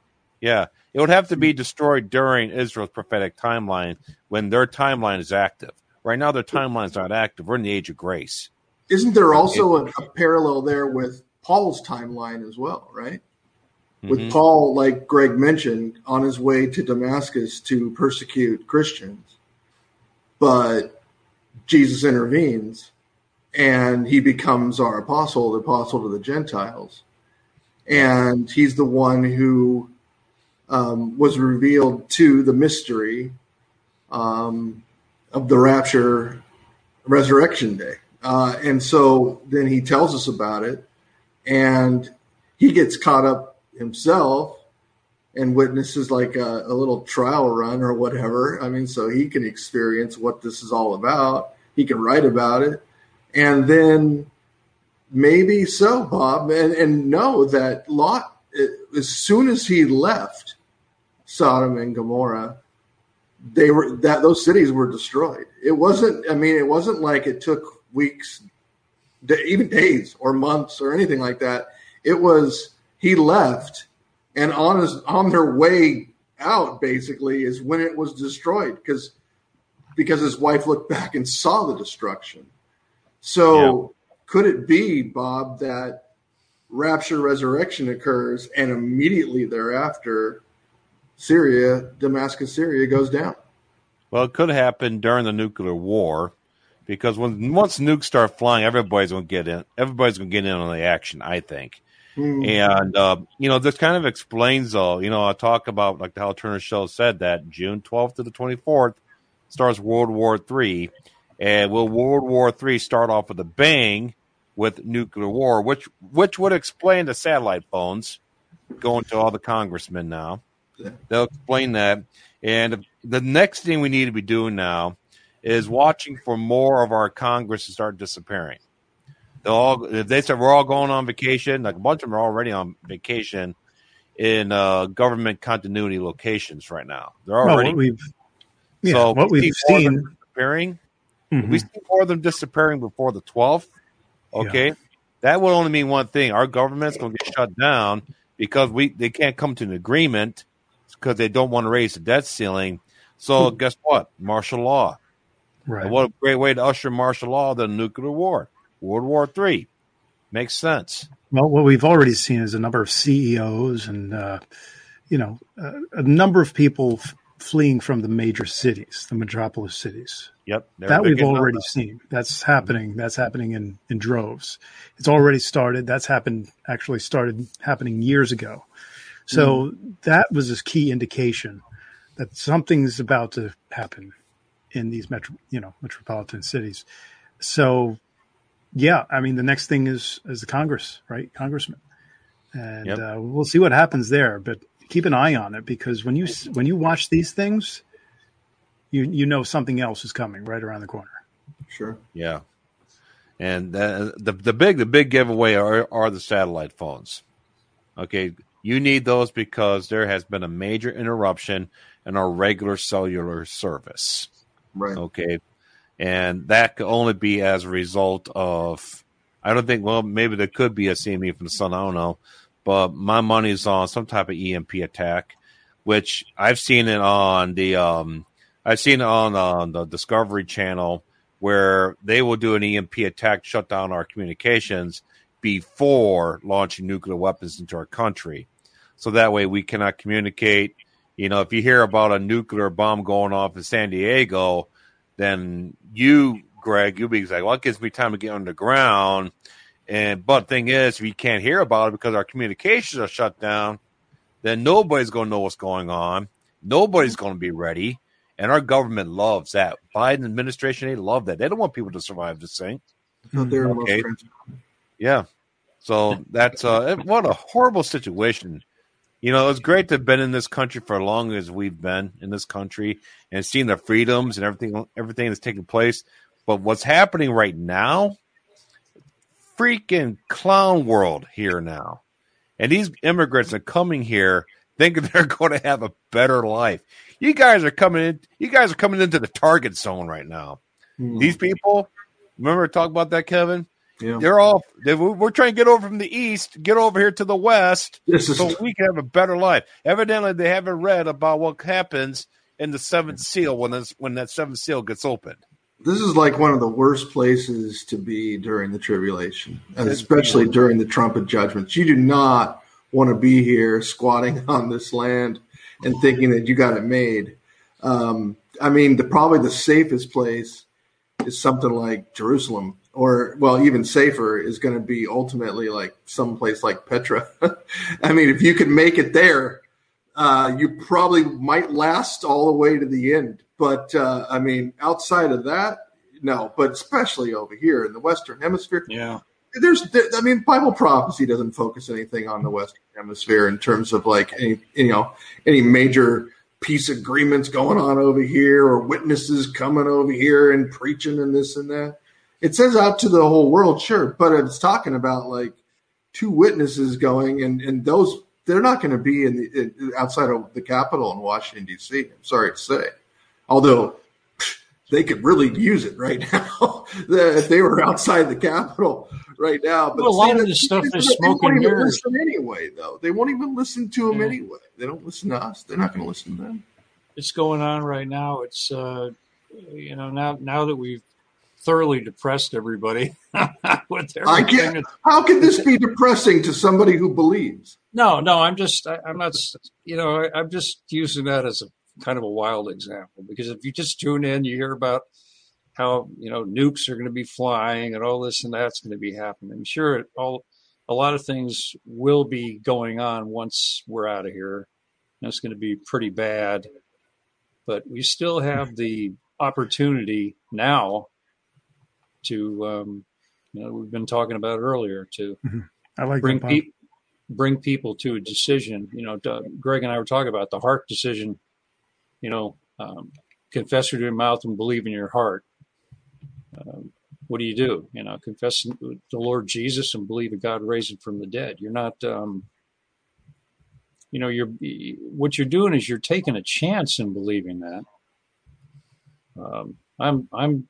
Yeah, it would have to be destroyed during Israel's prophetic timeline when their timeline is active. Right now, their timeline is not active. We're in the age of grace. Isn't there also a, a parallel there with Paul's timeline as well? Right with mm-hmm. Paul, like Greg mentioned, on his way to Damascus to persecute Christians. But Jesus intervenes and he becomes our apostle, the apostle to the Gentiles. And he's the one who um, was revealed to the mystery um, of the rapture resurrection day. Uh, and so then he tells us about it and he gets caught up himself and witnesses like a, a, little trial run or whatever. I mean, so he can experience what this is all about. He can write about it. And then maybe so, Bob, and, and know that Lot, as soon as he left Sodom and Gomorrah, they were that those cities were destroyed. It wasn't, I mean, it wasn't like it took weeks, even days or months or anything like that. It was he left, and on his on their way out, basically, is when it was destroyed because because his wife looked back and saw the destruction. So yeah. could it be, Bob, that rapture resurrection occurs and immediately thereafter Syria, Damascus, Syria goes down? Well, it could happen during the nuclear war because when once nukes start flying, everybody's going to get in. Everybody's going to get in on the action. I think. Mm. And, uh, you know, this kind of explains, though, you know, I talk about, like the Hal Turner show said, that June 12th to the 24th starts World War Three, And will World War Three start off with a bang with nuclear war, which which would explain the satellite phones going to all the congressmen now. Yeah. They'll explain that. And the next thing we need to be doing now is watching for more of our Congress to start disappearing. They'll all they said we're all going on vacation. Like a bunch of them are already on vacation in uh, government continuity locations right now. They're already. Well, we've, yeah, so what we've seen disappearing. Mm-hmm. We see more of them disappearing before the twelfth. Okay, yeah. that would only mean one thing: our government's going to get shut down because we they can't come to an agreement because they don't want to raise the debt ceiling. So hmm. guess what? Martial law. Right. And what a great way to usher martial law than nuclear war. World War Three. Makes sense. Well, what we've already seen is a number of CEOs and uh, you know a, number of people fleeing from the major cities, the metropolis cities. Yep, that we've already seen. That's happening. That's happening in in droves. It's already started. That's happened. Actually, started happening years ago. So mm. that was a key indication that something's about to happen in these metro, you know, metropolitan cities. So, yeah, I mean, the next thing is is the Congress, right? Congressman, and yep. uh, we'll see what happens there. But keep an eye on it because when you when you watch these things, you you know something else is coming right around the corner. Sure. Yeah. And the the, the big the big giveaway are are the satellite phones. Okay, you need those because there has been a major interruption in our regular cellular service. Right. Okay. And that could only be as a result of I don't think well maybe there could be a CME from the sun, I don't know. But my money's on some type of EMP attack, which I've seen it on the um I've seen it on, on the Discovery Channel where they will do an EMP attack, shut down our communications before launching nuclear weapons into our country. So that way we cannot communicate. You know, if you hear about a nuclear bomb going off in San Diego, then you, Greg, you'll be like, well, it gives me time to get underground. And but thing is, if you can't hear about it because our communications are shut down, then nobody's going to know what's going on. Nobody's going to be ready. And our government loves that. Biden administration, they love that. They don't want people to survive this thing. okay. Yeah. So that's uh, what a horrible situation. You know, it's great to have been in this country for as long as we've been in this country and seen the freedoms and everything everything that's taking place. But what's happening right now, freaking clown world here now. And these immigrants are coming here thinking they're going to have a better life. You guys are coming in. You guys are coming into the target zone right now. Mm. These people. Remember talk about that, Kevin? Yeah. They're all they, we're trying to get over from the east, get over here to the west, is, so we can have a better life. Evidently, they haven't read about what happens in the seventh seal when this, when that seventh seal gets opened. This is like one of the worst places to be during the tribulation, and especially during the trumpet judgments. You do not want to be here squatting on this land and thinking that you got it made. Um, I mean, the, probably the safest place is something like Jerusalem, or well, even safer is going to be ultimately like someplace like Petra. I mean, if you can make it there, uh, you probably might last all the way to the end. But uh, I mean, outside of that, no. But especially over here in the Western Hemisphere, yeah, there's i mean bible prophecy doesn't focus anything on the western hemisphere in terms of like any you know any major peace agreements going on over here or witnesses coming over here and preaching and this and that. It says out to the whole world sure but it's talking about like two witnesses going and and those they're not going to be in the outside of the capital in washington d.c i'm sorry to say although they could really use it right now if they were outside the Capitol right now. But well, a lot of this stuff is smoking mirrors. anyway, though. They won't even listen to them yeah. anyway. They don't listen to us. They're not going to listen to them. It's going on right now. It's uh, you know now now that we've thoroughly depressed everybody with I can't. How can this be depressing to somebody who believes? No, no. I'm just. I, am not. You know. I, I'm just using that as a kind of a wild example because if you just tune in, you hear about how you know nukes are going to be flying and all this and that's going to be happening. Sure, all a lot of things will be going on once we're out of here. And it's going to be pretty bad, but we still have the opportunity now to, um, you know, we've been talking about earlier to mm-hmm. I like bring people bring people to a decision. You know, Greg and I were talking about the heart decision you know, um, confess with your mouth and believe in your heart. Um, what do you do? You know, confess the Lord Jesus and believe that God raised him from the dead. You're not, um, you know, you're what you're doing is you're taking a chance in believing that. Um, I'm I'm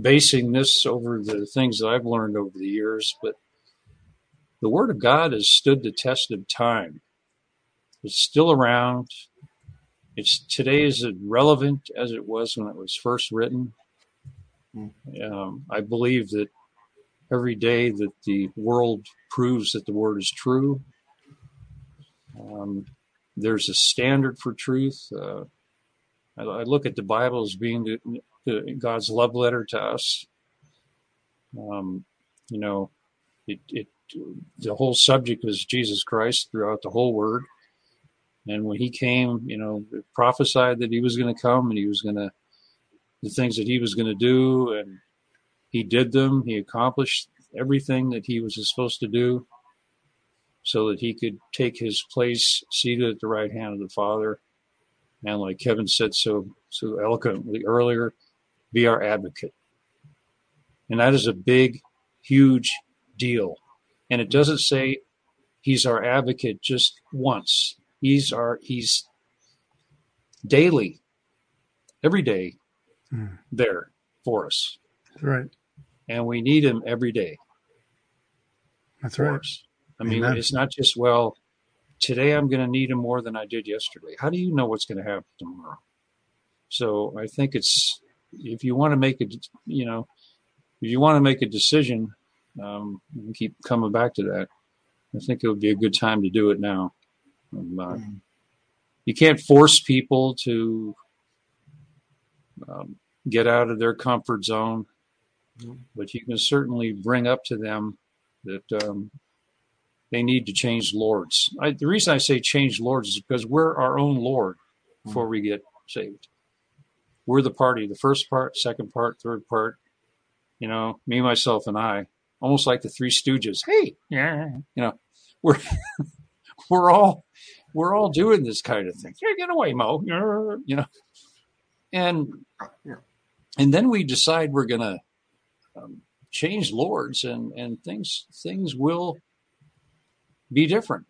basing this over the things that I've learned over the years, but the Word of God has stood the test of time. It's still around. It's today is as relevant as it was when it was first written. Hmm. Um, I believe that every day that the world proves that the word is true. Um, there's a standard for truth. Uh, I, I, look at the Bible as being the, the, God's love letter to us. Um, you know, it, it the whole subject is Jesus Christ throughout the whole Word. And when He came, you know, prophesied that He was going to come and He was going to the things that He was going to do, and He did them. He accomplished everything that He was supposed to do so that he could take his place seated at the right hand of the Father. And like Kevin said so so eloquently earlier, be our advocate. And that is a big, huge deal. And it doesn't say he's our advocate just once. He's our he's daily, every day mm. there for us. right. And we need him every day. That's right. Us. I mean, Amen. it's not just, well, today I'm going to need him more than I did yesterday. How do you know what's going to happen tomorrow? So I think it's, if you want to make a, you know, if you want to make a decision, um, keep coming back to that. I think it would be a good time to do it now. Uh, mm. You can't force people to um, get out of their comfort zone, mm. but you can certainly bring up to them that um, they need to change lords. I, the reason I say change lords is because we're our own lord before we get saved. We're the party, the first part, second part, third part. You know, me, myself, and I, almost like the Three Stooges. Hey, yeah, you know, we're we're all we're all doing this kind of thing. Yeah, get away, Moe. You know, and and then we decide we're gonna um, change lords, and and things things will be different.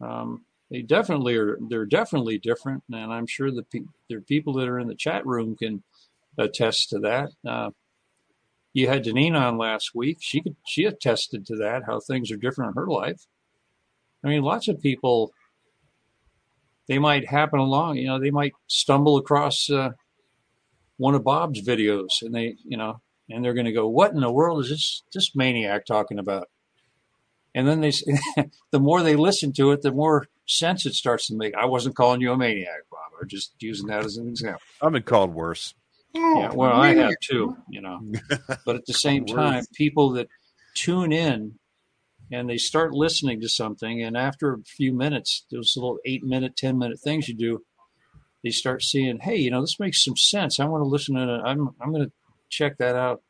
Um, they definitely are. They're definitely different, and I'm sure the pe- there are people that are in the chat room can attest to that. Uh, you had Deneen on last week. She could she attested to that how things are different in her life. I mean, lots of people they might happen along. You know, they might stumble across uh, one of Bob's videos, and they you know, and they're going to go, "What in the world is this this maniac talking about?" And then they, the more they listen to it, the more sense it starts to make. I wasn't calling you a maniac, Bob. I'm just using that as an example. I've been called worse. Yeah, well, I have too, you know. But at the same time, people that tune in and they start listening to something, and after a few minutes, those little eight minute, 10 minute things you do, they start seeing, hey, you know, this makes some sense. I want to listen to it. I'm, I'm going to check that out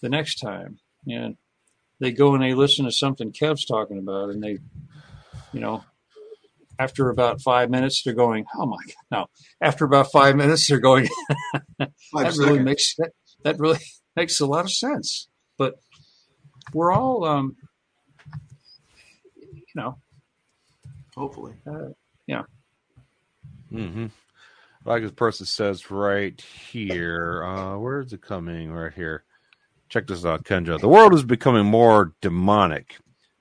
the next time. And they go and they listen to something Kev's talking about, and they, you know, after about five minutes, they're going, "Oh my god!" No, after about five minutes, they're going, "That really makes that, that really makes a lot of sense." But we're all, um, you know, hopefully, uh, yeah. Mm-hmm. Like this person says right here, uh, where is it coming? Right here. Check this out, Kendra. The world is becoming more demonic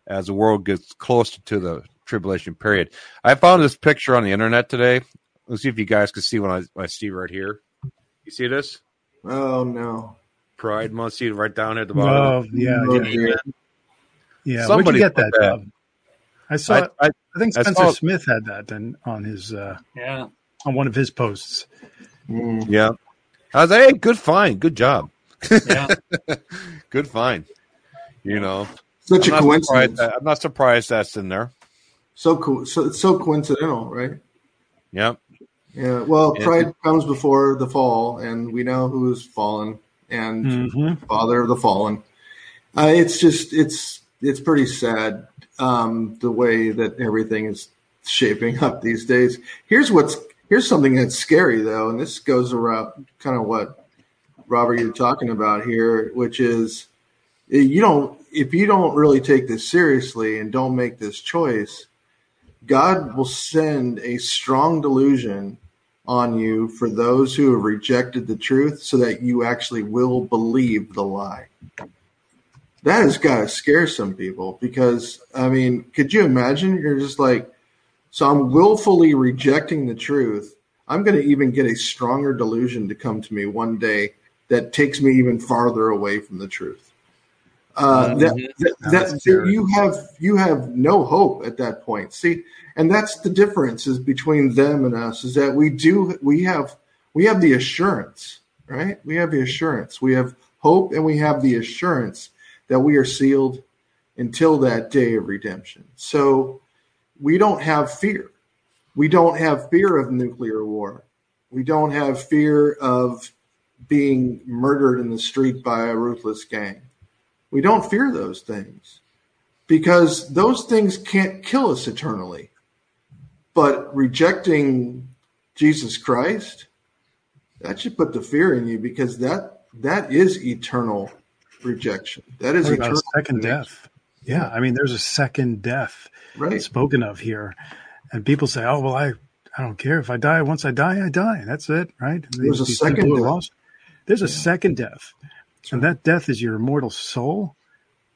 as the world gets closer to the tribulation period. I found this picture on the internet today. Let's see if you guys can see what I, what I see right here. You see this? Oh no! Pride Month. See it right down at the bottom. Oh yeah, oh, yeah. yeah. Somebody Where'd you get that, that. I saw. I, I, I think Spencer I Smith had that then on his. Uh, yeah. On one of his posts. Mm. Yeah. I was like, hey, good find, good job. Yeah. Good find. You know, such I'm a coincidence. That, I'm not surprised that's in there. So cool. So it's so coincidental, right? Yep. Yeah. Well, pride comes before the fall, and we know who's fallen and mm-hmm. father of the fallen. Uh, it's just it's it's pretty sad um, the way that everything is shaping up these days. Here's what's here's something that's scary though, and this goes around kind of what Robert, you're talking about here, which is you don't if you don't really take this seriously and don't make this choice, God will send a strong delusion on you for those who have rejected the truth so that you actually will believe the lie. That has got to scare some people because, I mean, could you imagine? You're just like, so I'm willfully rejecting the truth. I'm going to even get a stronger delusion to come to me one day that takes me even farther away from the truth. Uh, mm-hmm. That, that, that, that you have you have no hope at that point. See, and that's the difference is between them and us is that we do we have we have the assurance, right? We have the assurance. We have hope, and we have the assurance that we are sealed until that day of redemption. So we don't have fear. We don't have fear of nuclear war. We don't have fear of being murdered in the street by a ruthless gang. We don't fear those things because those things can't kill us eternally. But rejecting Jesus Christ, that should put the fear in you because that that is eternal rejection. That is a second death. Yeah, I mean, there's a second death right. spoken of here, and people say, "Oh, well, I I don't care if I die. Once I die, I die. That's it, right?" There's These, a second death. There's a second death, and that death is your immortal soul.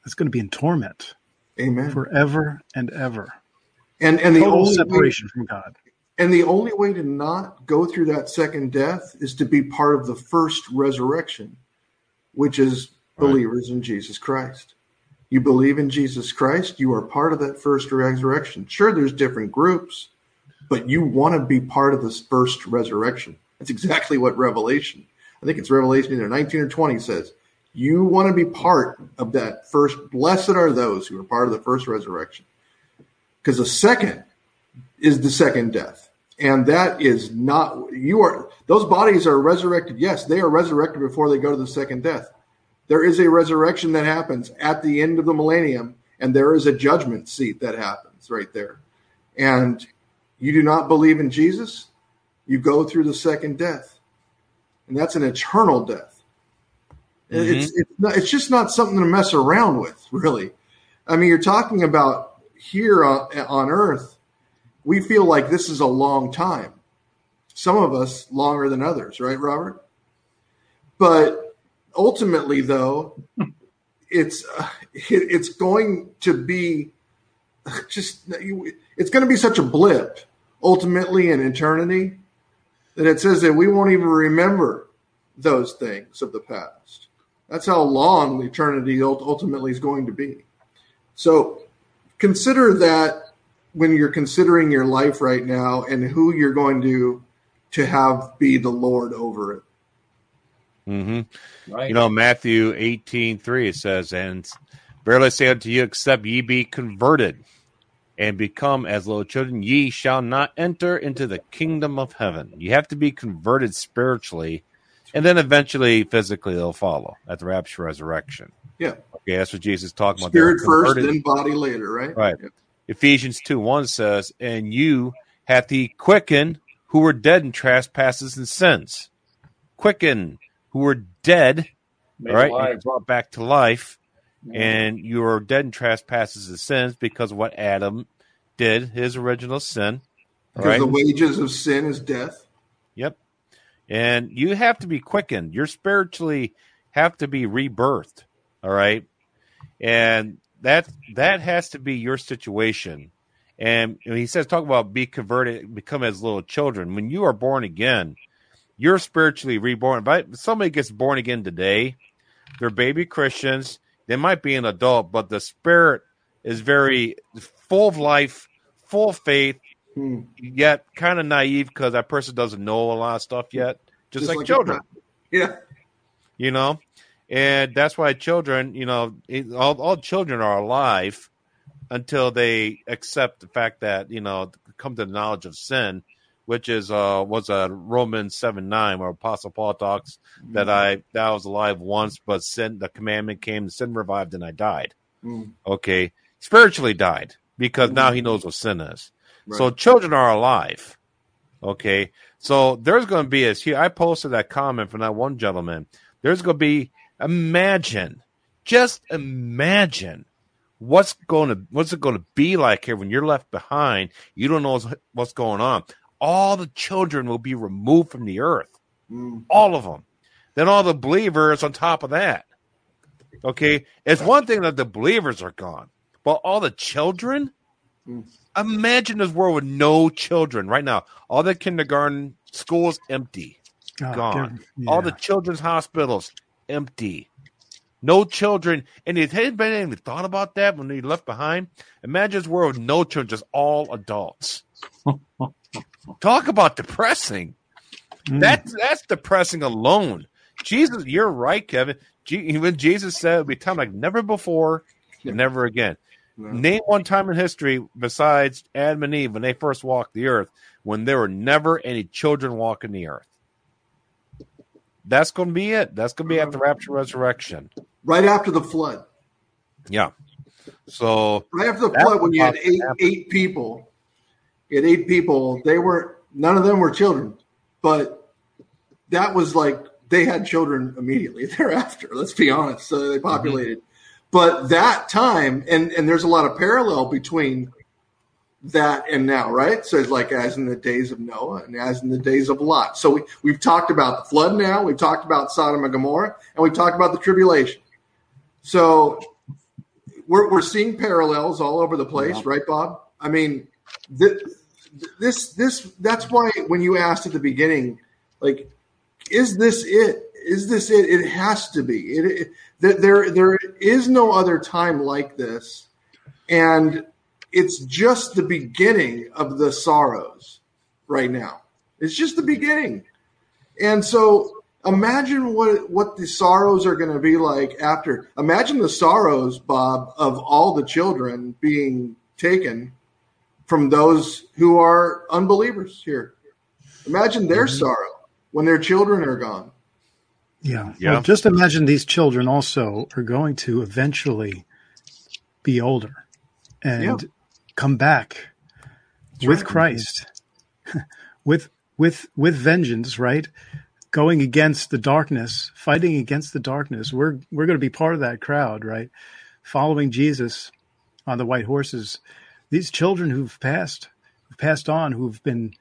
That's going to be in torment, amen, forever and ever. And and the Total only separation way, from God. And the only way to not go through that second death is to be part of the first resurrection, which is believers in Jesus Christ. You believe in Jesus Christ, you are part of that first resurrection. Sure, there's different groups, but you want to be part of this first resurrection. That's exactly what Revelation, I think it's Revelation either 19 or 20 says. You want to be part of that first. Blessed are those who are part of the first resurrection. Because the second is the second death. And that is not, you are, those bodies are resurrected. Yes, they are resurrected before they go to the second death. There is a resurrection that happens at the end of the millennium, and there is a judgment seat that happens right there. And you do not believe in Jesus, you go through the second death. And that's an eternal death. Mm-hmm. It's, it's, not, it's just not something to mess around with, really. I mean, you're talking about here on, on earth, we feel like this is a long time. Some of us longer than others, right, Robert? But ultimately, though, it's uh, it, it's going to be just it's going to be such a blip ultimately in eternity that it says that we won't even remember those things of the past. That's how long eternity ultimately is going to be. So consider that when you're considering your life right now and who you're going to to have be the Lord over it. Mm-hmm. Right. You know, Matthew 18, 3, it says, And verily I say unto you, except ye be converted and become as little children, ye shall not enter into the kingdom of heaven. You have to be converted spiritually, and then eventually physically they'll follow at the rapture resurrection. Yeah. Okay, that's what Jesus is talking about. Spirit first, then body later, right? Right. Yeah. Ephesians 2 1 says, And you hath he quickened who were dead in trespasses and sins. Quicken who were dead, Made all right, and brought back to life. Yeah. And you are dead in trespasses and sins because of what Adam did, his original sin. Because right? the wages of sin is death. Yep. And you have to be quickened. You're spiritually have to be rebirthed. All right. And that that has to be your situation. And he says, talk about be converted, become as little children. When you are born again, you're spiritually reborn. If somebody gets born again today, they're baby Christians. They might be an adult, but the spirit is very full of life, full of faith, hmm. yet kind of naive because that person doesn't know a lot of stuff yet, just, just like, like, children. Yeah. You know? And that's why children, you know, all, all children are alive until they accept the fact that, you know, come to the knowledge of sin which is uh was a Romans seven nine where Apostle Paul talks mm. that I that I was alive once, but sin the commandment came, sin revived, and I died. Mm. Okay, spiritually died because mm. now he knows what sin is. Right. So children are alive. Okay, so there's going to be as here I posted that comment from that one gentleman. There's going to be imagine, just imagine what's going to what's it going to be like here when you're left behind you don't know what's going on all the children will be removed from the earth. Mm. All of them. Then all the believers on top of that. Okay. It's one thing that the believers are gone, but all the children. Mm. Imagine this world with no children right now. All the kindergarten schools empty, oh, gone. Yeah. All the children's hospitals empty. no children, and it hadn't even thought about that when he left behind. Imagine this world with no children, just all adults. Talk about depressing. Mm. That's that's depressing alone. Jesus, you're right, Kevin. When Jesus said, "It'll be time like never before, and never again." Name one time in history besides Adam and Eve when they first walked the earth when there were never any children walking the earth. That's going to be it. That's going to be at the rapture resurrection. Right after the flood. Yeah. So right after the flood, when you had eight eight people, had eight people. They weren't none of them were children, but that was like they had children immediately thereafter. Let's be honest. So they populated. Mm-hmm. But that time, and and there's a lot of parallel between that and now, right? So it's like as in the days of Noah and as in the days of Lot. So we, we've talked about the flood now, we've talked about Sodom and Gomorrah, and we've talked about the tribulation. So we're, we're seeing parallels all over the place, yeah. right, Bob? I mean, th- this, this, that's why when you asked at the beginning, like, is this it? Is this it? It has to be. It, it there, there is no other time like this. And it's just the beginning of the sorrows right now. It's just the beginning. And so imagine what what the sorrows are going to be like after. Imagine the sorrows, Bob, of all the children being taken from those who are unbelievers here. Imagine their mm-hmm. sorrow when their children are gone. Yeah. yeah. Well, just imagine these children also are going to eventually be older and yeah come back That's with right. Christ, with with with vengeance, right? Going against the darkness, fighting against the darkness. We're we're going to be part of that crowd, right? Following Jesus on the white horses. These children who've passed, who've passed on, who've been,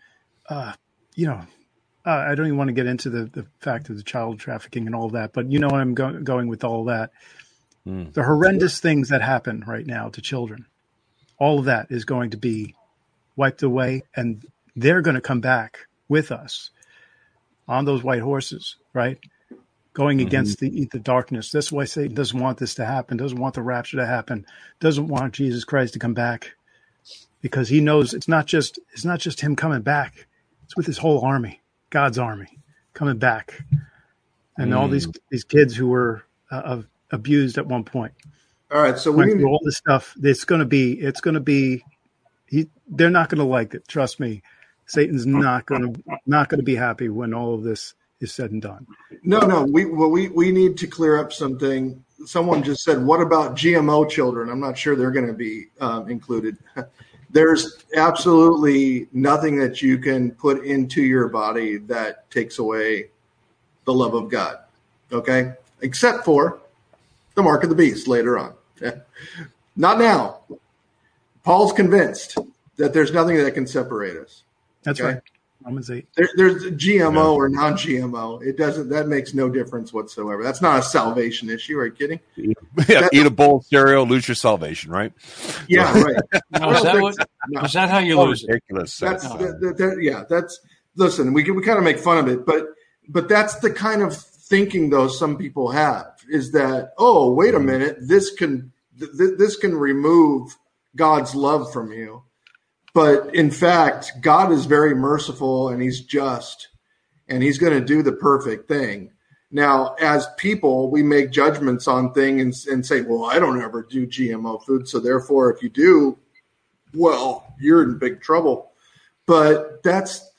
uh, you know, uh, I don't even want to get into the, the fact of the child trafficking and all that, but you know I'm go- going with all that. Mm. The horrendous things that happen right now to children all of that is going to be wiped away and they're going to come back with us on those white horses, right? Going mm-hmm. against the the darkness. That's why Satan doesn't want this to happen, doesn't want the rapture to happen, doesn't want Jesus Christ to come back. Because he knows it's not just it's not just him coming back. It's with his whole army, God's army, coming back. And mm. all these mm. these kids who were uh, abused at one point. All right, so we need all this stuff. It's going to be. It's going to be. He, they're not going to like it. Trust me. Satan's not going to not going to be happy when all of this is said and done. No, no. We well, we we need to clear up something. Someone just said, "What about GMO children?" I'm not sure they're going to be um, included. There's absolutely nothing that you can put into your body that takes away the love of God. Okay, except for the mark of the beast later on. Not now. Paul's convinced that there's nothing that can separate us. That's okay? right. Romans eight. There, there's GMO yeah. or non-GMO. It doesn't. That makes no difference whatsoever. That's not a salvation issue. Are you kidding? Yeah, eat a bowl of cereal, lose your salvation, right? Yeah, right. no, is, that what, no. is, that how you oh, lose ridiculous. it? That's, oh. that, that, that, yeah. That's listen. We can, we kind of make fun of it, but but that's the kind of thinking though some people have is that oh wait a mm. minute this can th- this can remove God's love from you. But in fact, God is very merciful and he's just and he's going to do the perfect thing. Now, as people, we make judgments on things and, and say, well, I don't ever do GMO food. So therefore, if you do, well, you're in big trouble. But that's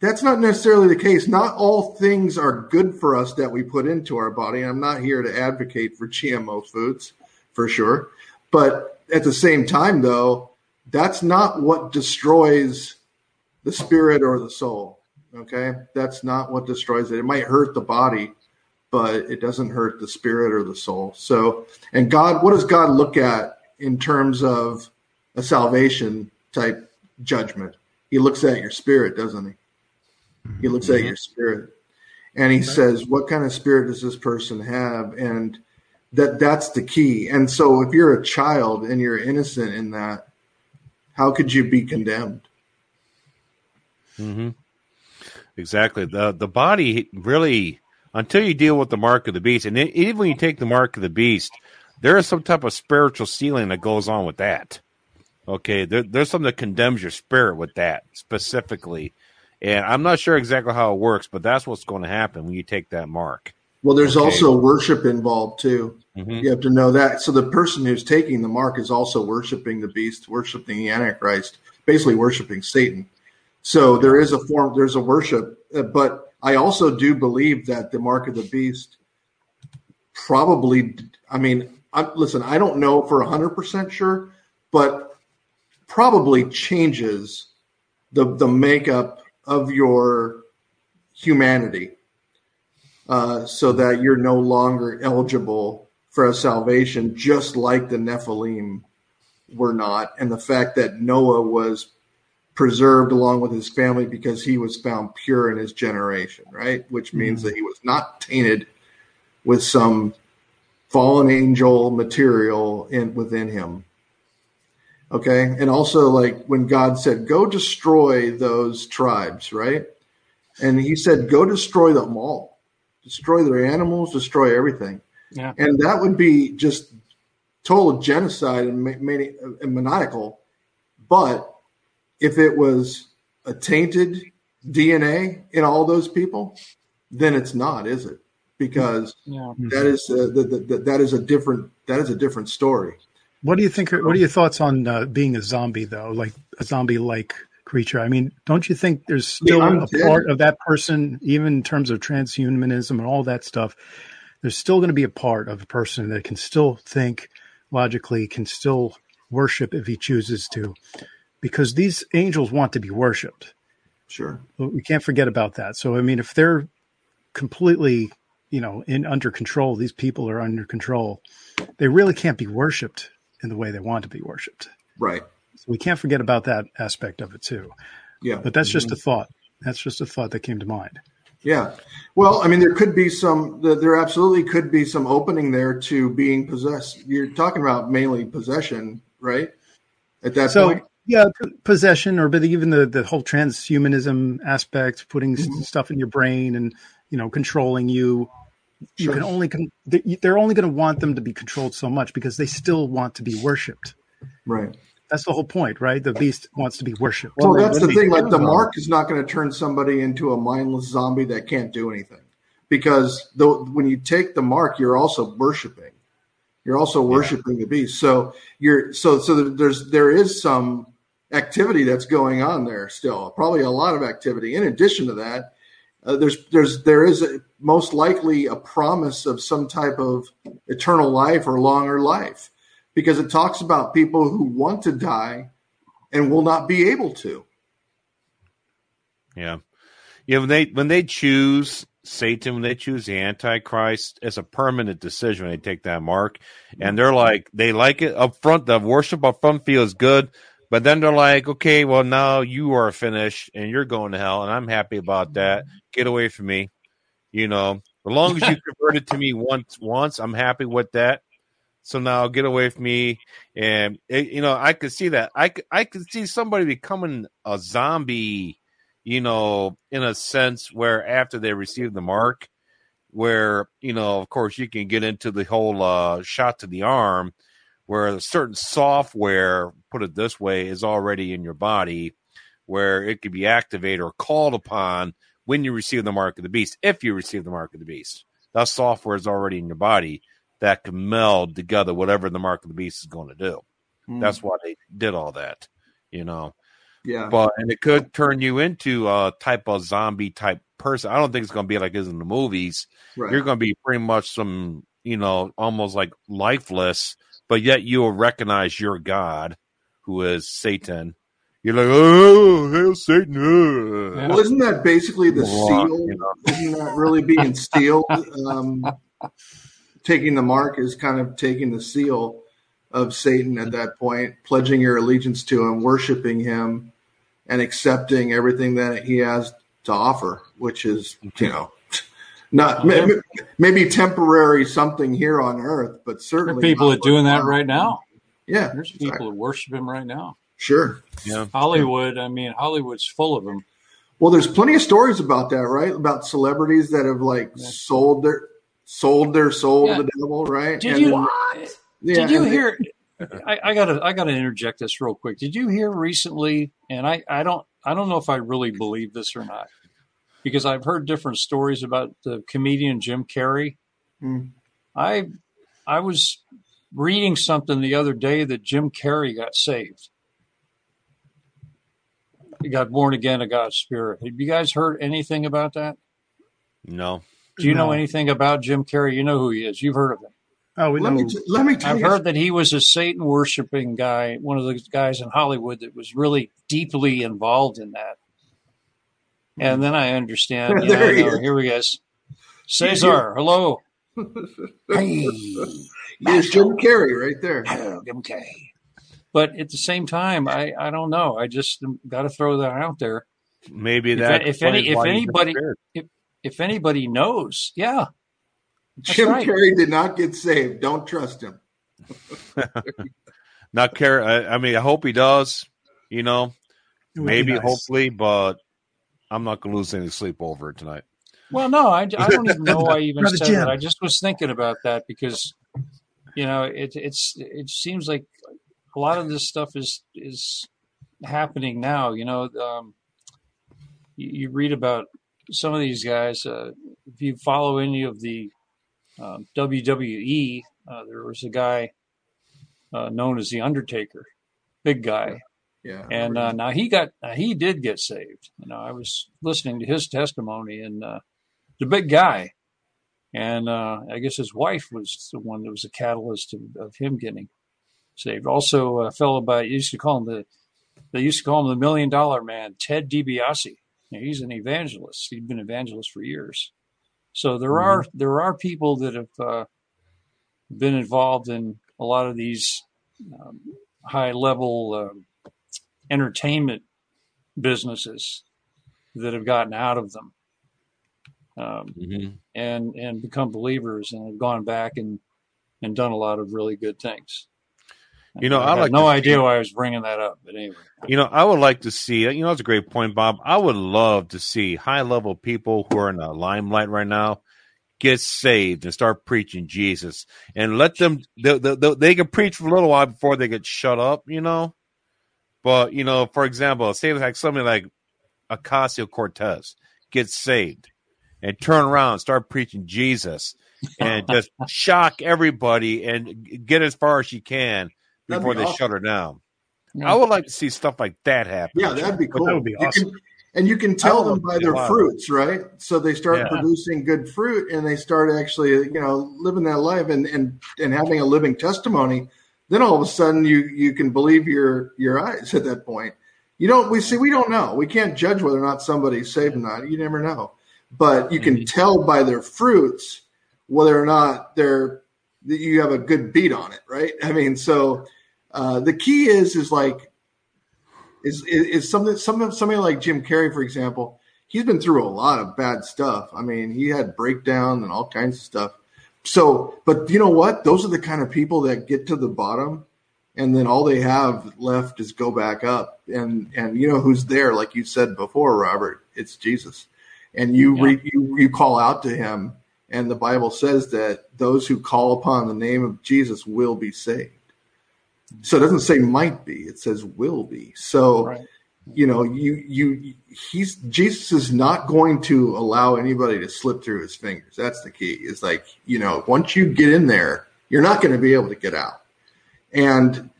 that's not necessarily the case. Not all things are good for us that we put into our body. I'm not here to advocate for GMO foods for sure. But at the same time, though, that's not what destroys the spirit or the soul. Okay. That's not what destroys it. It might hurt the body, but it doesn't hurt the spirit or the soul. So, and God, what does God look at in terms of a salvation type judgment? He looks at your spirit, doesn't he? He looks at your spirit and he says, What kind of spirit does this person have? And that that's the key. And so if you're a child and you're innocent in that, how could you be condemned? Mm-hmm. Exactly. The the body really until you deal with the mark of the beast, and even when you take the mark of the beast, there is some type of spiritual sealing that goes on with that. Okay, there, there's something that condemns your spirit with that specifically, and I'm not sure exactly how it works, but that's what's going to happen when you take that mark. Well, there's okay. also worship involved too. Mm-hmm. You have to know that. So the person who's taking the mark is also worshiping the beast, worshiping the Antichrist, basically worshiping Satan. So there is a form, there's a worship, uh, but I also do believe that the mark of the beast probably. I mean, I, listen, I don't know for hundred percent sure, but probably changes the the makeup of your humanity uh, so that you're no longer eligible for a salvation, just like the Nephilim were not. And the fact that Noah was preserved along with his family because he was found pure in his generation, right? Which means mm-hmm. that he was not tainted with some fallen angel material in within him. Okay. And also like when God said, go destroy those tribes, right? And he said, go destroy them all destroy their animals, destroy everything. Yeah. And that would be just total genocide and, mani- and maniacal. But if it was a tainted DNA in all those people, then it's not, is it? Because yeah. that is uh, the, the, the, that is a different that is a different story. What do you think? What are your thoughts on uh, being a zombie, though? Like a zombie like creature. I mean, don't you think there's still a part of that person, even in terms of transhumanism and all that stuff? There's still going to be a part of a person that can still think logically, can still worship if he chooses to, because these angels want to be worshipped. Sure, we can't forget about that. So, I mean, if they're completely, you know, in under control, these people are under control. They really can't be worshipped in the way they want to be worshipped. Right. So we can't forget about that aspect of it too. Yeah. But that's just a mm-hmm. thought. That's just a thought that came to mind. Yeah. Well, I mean, there could be some, there absolutely could be some opening there to being possessed. You're talking about mainly possession, right? At that so, point? Yeah, possession, or but even the, the whole transhumanism aspect, putting mm-hmm. stuff in your brain and, you know, controlling you. You sure. can only, con- they're only going to want them to be controlled so much because they still want to be worshipped. Right. That's the whole point, right? The beast wants to be worshipped. Well, that's the thing. Like the mark is not going to turn somebody into a mindless zombie that can't do anything, because the, when you take the mark, you're also worshiping. You're also worshiping yeah. the beast. So you're so so there's there is some activity that's going on there still. Probably a lot of activity. In addition to that, uh, there's there's there is a, most likely a promise of some type of eternal life or longer life because it talks about people who want to die and will not be able to. Yeah. Yeah, when they when they choose Satan, when they choose the Antichrist, it's a permanent decision when they take that mark. And they're like, they like it up front, the worship up front feels good. But then they're like, okay, well, now you are finished and you're going to hell. And I'm happy about that. Get away from me. You know, as long as you converted to me once, once, I'm happy with that. So now get away from me. And it, you know, I could see that. I I could see somebody becoming a zombie, you know, in a sense where after they receive the mark, where, you know, of course you can get into the whole uh, shot to the arm where a certain software, put it this way, is already in your body where it could be activated or called upon when you receive the mark of the beast, if you receive the mark of the beast. That software is already in your body that can meld together whatever the mark of the beast is going to do. Mm. That's why they did all that, you know. Yeah. But and it could turn you into a type of zombie type person. I don't think it's going to be like it is in the movies. Right. You're going to be pretty much some, you know, almost like lifeless, but yet you will recognize your God, who is Satan. You're like, oh, hail Satan! Uh. Well, isn't that basically the seal? You know? Isn't that really being sealed? Um, taking the mark is kind of taking the seal of Satan at that point, pledging your allegiance to him, worshiping him, and accepting everything that he has to offer, which is, you know, not maybe, maybe temporary something here on earth, but certainly there are people are doing that right now. Yeah, there's exactly. people who worship him right now. Sure. Yeah. Hollywood. I mean, Hollywood's full of them. Well, there's plenty of stories about that, right? About celebrities that have like yeah. sold their sold their soul yeah. to the devil, right? Did and you then, yeah, did you hear? I, I, gotta I gotta interject this real quick. Did you hear recently? And I I don't I don't know if I really believe this or not, because I've heard different stories about the comedian Jim Carrey. Mm. I I was reading something the other day that Jim Carrey got saved. He got born again of God's Spirit. Have you guys heard anything about that? No. Do you no. know anything about Jim Carrey? You know who he is. You've heard of him. Oh, we let know. Me t- let me tell I've you. heard that he was a Satan worshiping guy, one of those guys in Hollywood that was really deeply involved in that. And then I understand. Yeah, he here we go. Cesar, hello. hey, Here's Jim Carrey right there. Jim Carrey. But at the same time, I, I don't know. I just um, got to throw that out there. Maybe that if, if any if anybody if, if anybody knows, yeah, Jim right. Carrey did not get saved. Don't trust him. not care. I, I, mean, I hope he does. You know, maybe, nice. hopefully, but I'm not going to lose any sleep over it tonight. Well, no, I, I don't even know I even said that. I just was thinking about that because, you know, it it's it seems like a lot of this stuff is is happening now. You know, um, you, you, read about some of these guys. Uh, if you follow any of the um, WWE, uh, there was a guy uh, known as the Undertaker, big guy. Yeah. And uh, now he got he did get saved. You know, I was listening to his testimony, and uh, the big guy, and uh, I guess his wife was the one that was a catalyst of, of him getting saved. Also, a fellow by used to call him the they used to call him the Million Dollar Man, Ted DiBiase. He's an evangelist. He'd been evangelist for years. So there mm-hmm. are there are people that have uh, been involved in a lot of these um, high level uh, entertainment businesses that have gotten out of them um, mm-hmm. and and become believers and have gone back and and done a lot of really good things. You know, I, I like no idea see, why I was bringing that up, but anyway. You know, I would like to see. You know, it's a great point, Bob. I would love to see high level people who are in the limelight right now get saved and start preaching Jesus, and let them. They, they, they can preach for a little while before they get shut up. You know, but you know, for example, say like somebody like Ocasio Cortez gets saved and turn around and start preaching Jesus and just shock everybody and get as far as you can before they awesome. shut her down. Yeah. I would like to see stuff like that happen. Yeah, that'd be cool. That would be awesome. Can, and you can tell them by their fruits, right? So they start yeah. producing good fruit and they start actually, you know, living that life and, and, and having a living testimony. Then all of a sudden you, you can believe your, your eyes at that point. You don't, we see, we don't know. We can't judge whether or not somebody's saved or not. You never know, but you can mm-hmm. tell by their fruits whether or not they're, that you have a good beat on it, right? I mean, so, uh, the key is is like is is, is something some somebody like Jim Carrey, for example. He's been through a lot of bad stuff. I mean, he had breakdown and all kinds of stuff. So, but you know what? Those are the kind of people that get to the bottom, and then all they have left is go back up. And and you know who's there? Like you said before, Robert, it's Jesus. And you yeah. re, you you call out to him, and the Bible says that those who call upon the name of Jesus will be saved. So it doesn't say might be; it says will be. So, right. you know, you you he's Jesus is not going to allow anybody to slip through his fingers. That's the key. Is like you know, once you get in there, you're not going to be able to get out. And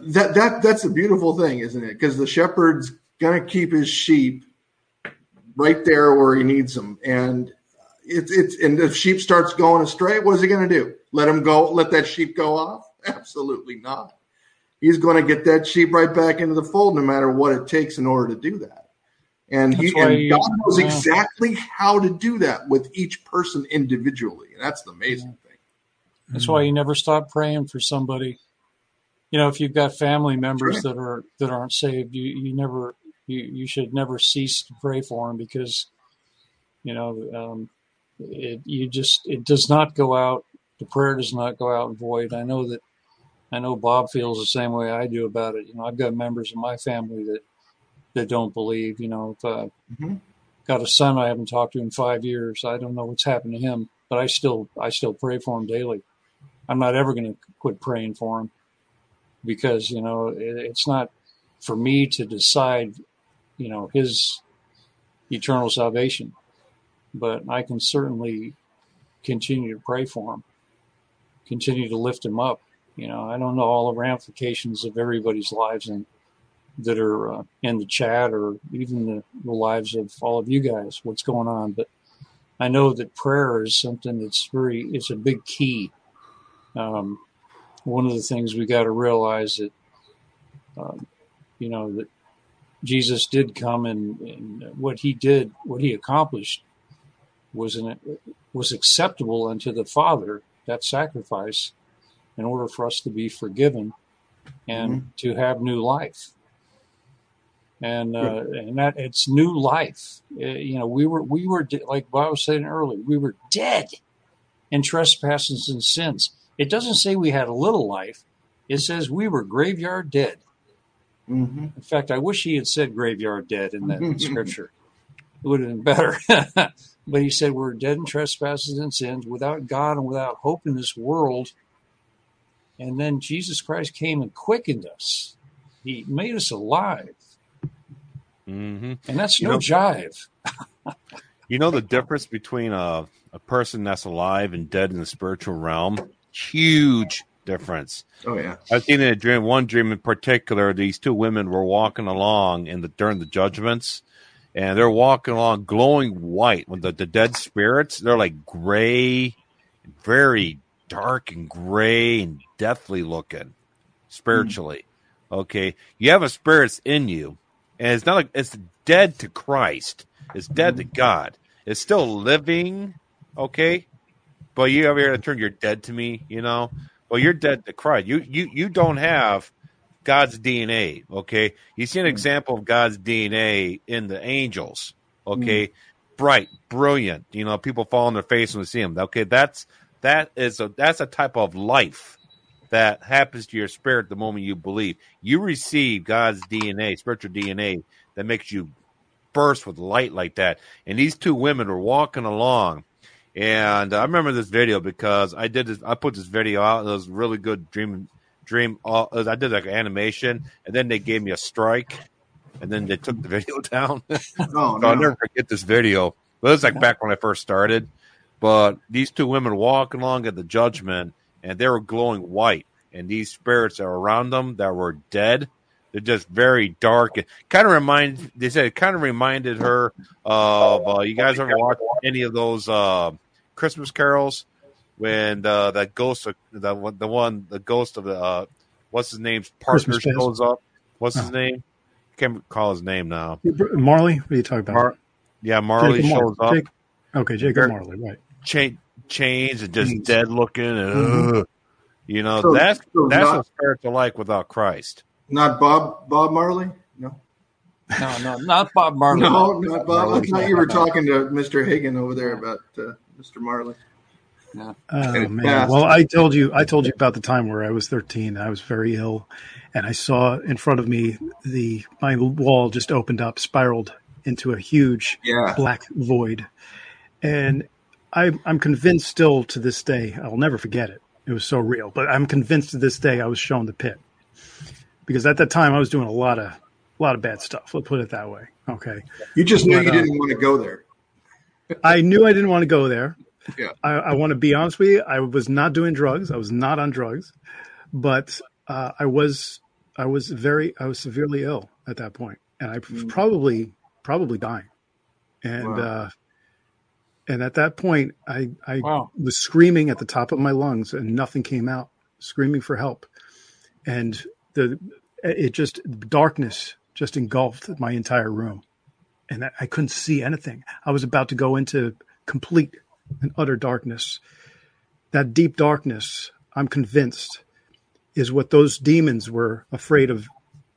that that that's a beautiful thing, isn't it? Because the shepherd's going to keep his sheep right there where he needs them, and it's it's and if sheep starts going astray, what is he going to do? Let him go? Let that sheep go off? Absolutely not he's going to get that sheep right back into the fold no matter what it takes in order to do that. And he and God knows yeah. exactly how to do that with each person individually. And that's the amazing thing. That's why you never stop praying for somebody. You know, if you've got family members right. that are that aren't saved, you you never you you should never cease to pray for them because you know um, it you just it does not go out. The prayer does not go out void. I know that I know Bob feels the same way I do about it. You know, I've got members of my family that that don't believe. You know, if, uh, mm-hmm. got a son I haven't talked to in five years. I don't know what's happened to him, but I still I still pray for him daily. I'm not ever going to quit praying for him because you know it, it's not for me to decide, you know, his eternal salvation, but I can certainly continue to pray for him, continue to lift him up. You know, I don't know all the ramifications of everybody's lives and that are uh, in the chat or even the, the lives of all of you guys, what's going on. But I know that prayer is something that's very, it's a big key. Um, one of the things we got to realize that, um, you know, that Jesus did come and, and, what he did, what he accomplished was an, was acceptable unto the Father, that sacrifice, in order for us to be forgiven and mm-hmm. to have new life and uh, and that it's new life. Uh, you know, we were we were like Bob was saying earlier, we were dead in trespasses and sins. It doesn't say we had a little life. It says we were graveyard dead. Mm-hmm. In fact, I wish he had said graveyard dead in that scripture. It would have been better. but he said we're dead in trespasses and sins, without God and without hope in this world. And then Jesus Christ came and quickened us. He made us alive. Mm-hmm. And that's you no know, jive. you know the difference between a, a person that's alive and dead in the spiritual realm? Huge difference. Oh yeah. I've seen in a dream, one dream in particular, these two women were walking along in the during the judgments, and they're walking along glowing white with the, the dead spirits. They're like gray, very dark and gray and deathly looking spiritually. Mm. Okay. You have a spirit in you and it's not like it's dead to Christ. It's dead to God. It's still living, okay. But you over here to turn you're dead to me, you know. Well, you're dead to Christ. You you you don't have God's DNA, okay. You see an example of God's DNA in the angels, okay. Mm. Bright, brilliant. You know, people fall on their face when they see them. Okay, that's that is a that's a type of life that happens to your spirit the moment you believe. You receive God's DNA, spiritual DNA, that makes you burst with light like that. And these two women were walking along. And I remember this video because I did this. I put this video out. It was really good dream. Dream. Uh, I did like an animation, and then they gave me a strike, and then they took the video down. Oh, so no. I'll never forget this video. But it was like back when I first started. But these two women walking along at the judgment, and they were glowing white. And these spirits are around them that were dead. They're just very dark. It kind of reminds. They said it kind of reminded her of. Uh, you guys ever watched any of those uh, Christmas carols when uh, that ghost, of, the the one, the ghost of the uh, what's his name's partner shows up. What's his oh. name? I can't recall his name now. Marley. What are you talking about? Mar- yeah, Marley Jacob shows up. Jake- okay, Jacob Marley. Right. Cha- chains and just chains. dead looking and mm-hmm. uh, you know so, that's so that's not, what spirits are like without Christ. Not Bob Bob Marley. No. No, no, not Bob Marley. No, not Bob. Marley. I thought you were talking to Mr. Hagan over there about uh, Mr. Marley. Yeah. Oh man! Well, I told you, I told you about the time where I was 13. I was very ill, and I saw in front of me the my wall just opened up, spiraled into a huge yeah. black void, and I, I'm convinced still to this day, I'll never forget it. It was so real. But I'm convinced to this day I was shown the pit because at that time I was doing a lot of a lot of bad stuff. Let's put it that way. Okay. You just knew but, you didn't uh, want to go there. I knew I didn't want to go there. Yeah. I, I, want to be honest with you. I was not doing drugs. I was not on drugs, but uh, I was I was very I was severely ill at that point, and I mm. probably probably dying. And wow. uh, and at that point, I, I wow. was screaming at the top of my lungs and nothing came out, screaming for help. And the, it just, darkness just engulfed my entire room. And I couldn't see anything. I was about to go into complete and utter darkness. That deep darkness, I'm convinced, is what those demons were afraid of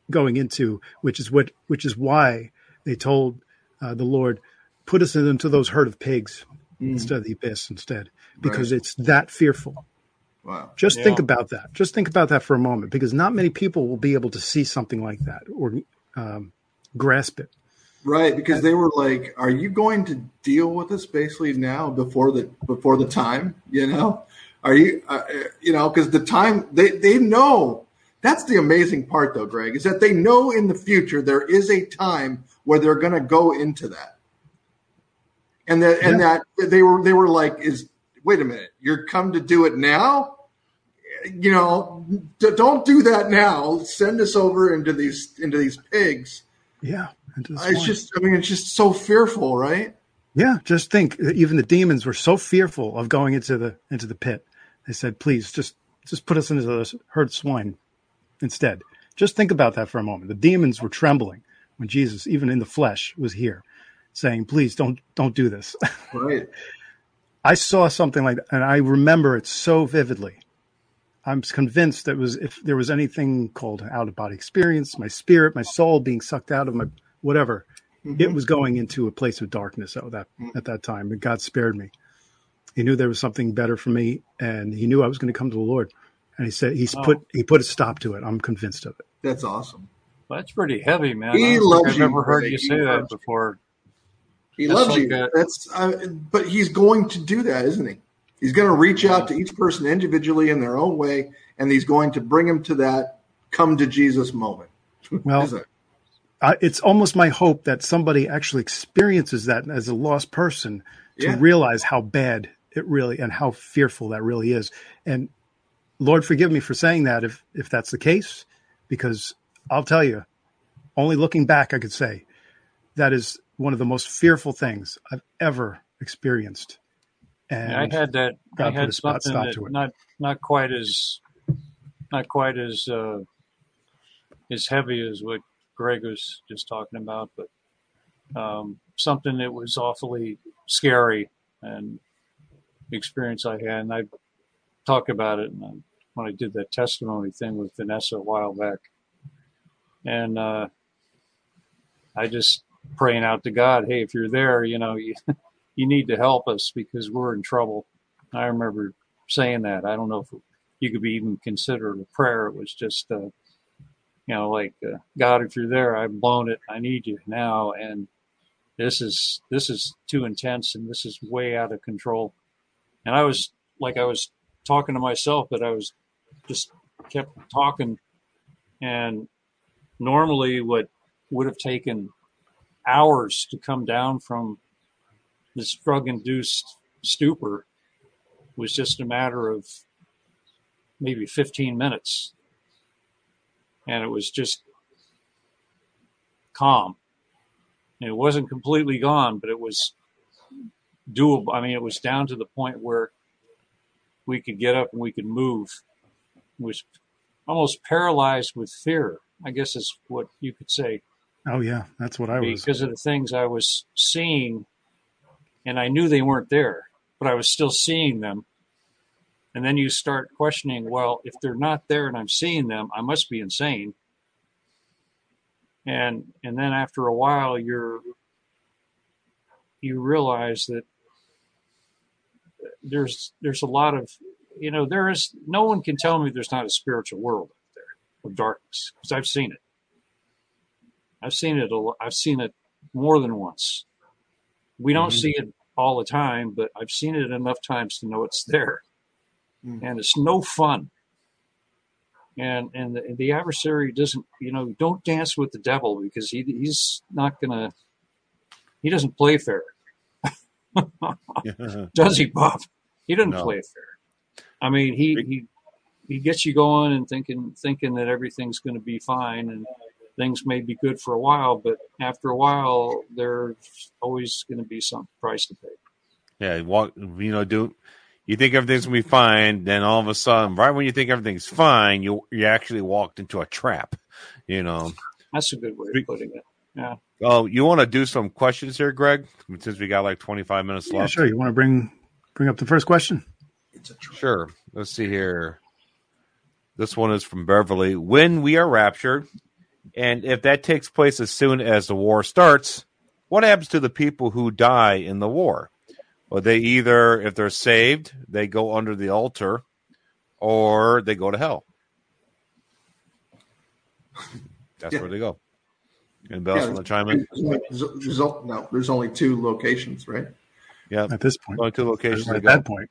going into, which is what, which is why they told uh, the Lord, put us into those herd of pigs mm. instead of the abyss instead because right. it's that fearful. Wow. Just yeah. think about that. Just think about that for a moment because not many people will be able to see something like that or um, grasp it. Right, because they were like, "Are you going to deal with this basically now before the before the time?" You know, are you, uh, you know, because the time they they know. That's the amazing part, though, Greg, is that they know in the future there is a time where they're going to go into that, and that yeah. and that they were they were like, "Is wait a minute, you're come to do it now?" You know, don't do that now. Send us over into these into these pigs. Yeah it's just, I mean, it's just so fearful, right? Yeah, just think. Even the demons were so fearful of going into the into the pit. They said, "Please, just just put us into the herd swine instead." Just think about that for a moment. The demons were trembling when Jesus, even in the flesh, was here, saying, "Please, don't don't do this." Right. I saw something like that, and I remember it so vividly. I'm convinced that was if there was anything called out of body experience, my spirit, my soul being sucked out of my whatever. Mm-hmm. It was going into a place of darkness at that mm-hmm. at that time, and God spared me. He knew there was something better for me, and He knew I was going to come to the Lord. And He said He's oh. put He put a stop to it. I'm convinced of it. That's awesome. Well, that's pretty heavy, man. He loves I've never heard you say that before. He that's loves like you. A, that's uh, but He's going to do that, isn't He? He's going to reach out to each person individually in their own way, and He's going to bring them to that come to Jesus moment. Well, uh, it's almost my hope that somebody actually experiences that as a lost person to yeah. realize how bad it really and how fearful that really is. And Lord, forgive me for saying that if if that's the case, because I'll tell you, only looking back, I could say that is one of the most fearful things I've ever experienced. And I had that. God I had something that not not quite as not quite as uh, as heavy as what Greg was just talking about, but um, something that was awfully scary and experience I had. And I talk about it and when I did that testimony thing with Vanessa a while back. And uh, I just praying out to God, hey, if you're there, you know, you, you need to help us because we're in trouble. I remember saying that. I don't know if you could be even considered a prayer. It was just, uh, you know, like uh, God, if you're there, I've blown it. I need you now, and this is this is too intense, and this is way out of control. And I was like, I was talking to myself, but I was just kept talking, and normally what would have taken hours to come down from this drug-induced stupor was just a matter of maybe 15 minutes and it was just calm. And it wasn't completely gone, but it was doable. I mean, it was down to the point where we could get up and we could move. It was almost paralyzed with fear, I guess is what you could say. Oh yeah, that's what I was. Because of the things I was seeing, and I knew they weren't there, but I was still seeing them. And then you start questioning well if they're not there and i'm seeing them i must be insane. And and then after a while you're you realize that there's there's a lot of you know there is no one can tell me there's not a spiritual world out there of darkness because i've seen it i've seen it a, i've seen it more than once we don't mm-hmm. see it all the time but i've seen it enough times to know it's there mm. and it's no fun. And and the, the, adversary doesn't, you know, don't dance with the devil because he he's not gonna, he doesn't play fair. Does he, Bob? He doesn't no. play fair. I mean, he he he gets you going and thinking thinking that everything's going to be fine and things may be good for a while, but after a while, there's always going to be some price to pay. Yeah, walk. You know, do you think everything's gonna be fine, then all of a sudden, right when you think everything's fine, you you actually walked into a trap. You know, that's a good way of putting it. Yeah. Oh, you want to do some questions here, Greg? Since we got like twenty five minutes yeah, left. Sure. You want to bring bring up the first question? Sure. Let's see here. This one is from Beverly. When we are raptured, and if that takes place as soon as the war starts, what happens to the people who die in the war? Well, they either, if they're saved, they go under the altar, or they go to hell. That's yeah. where they go. Anybody else want to chime in? There's, there's, no, there's only two locations, right? Yeah, At this point, only two locations. at to go. that point,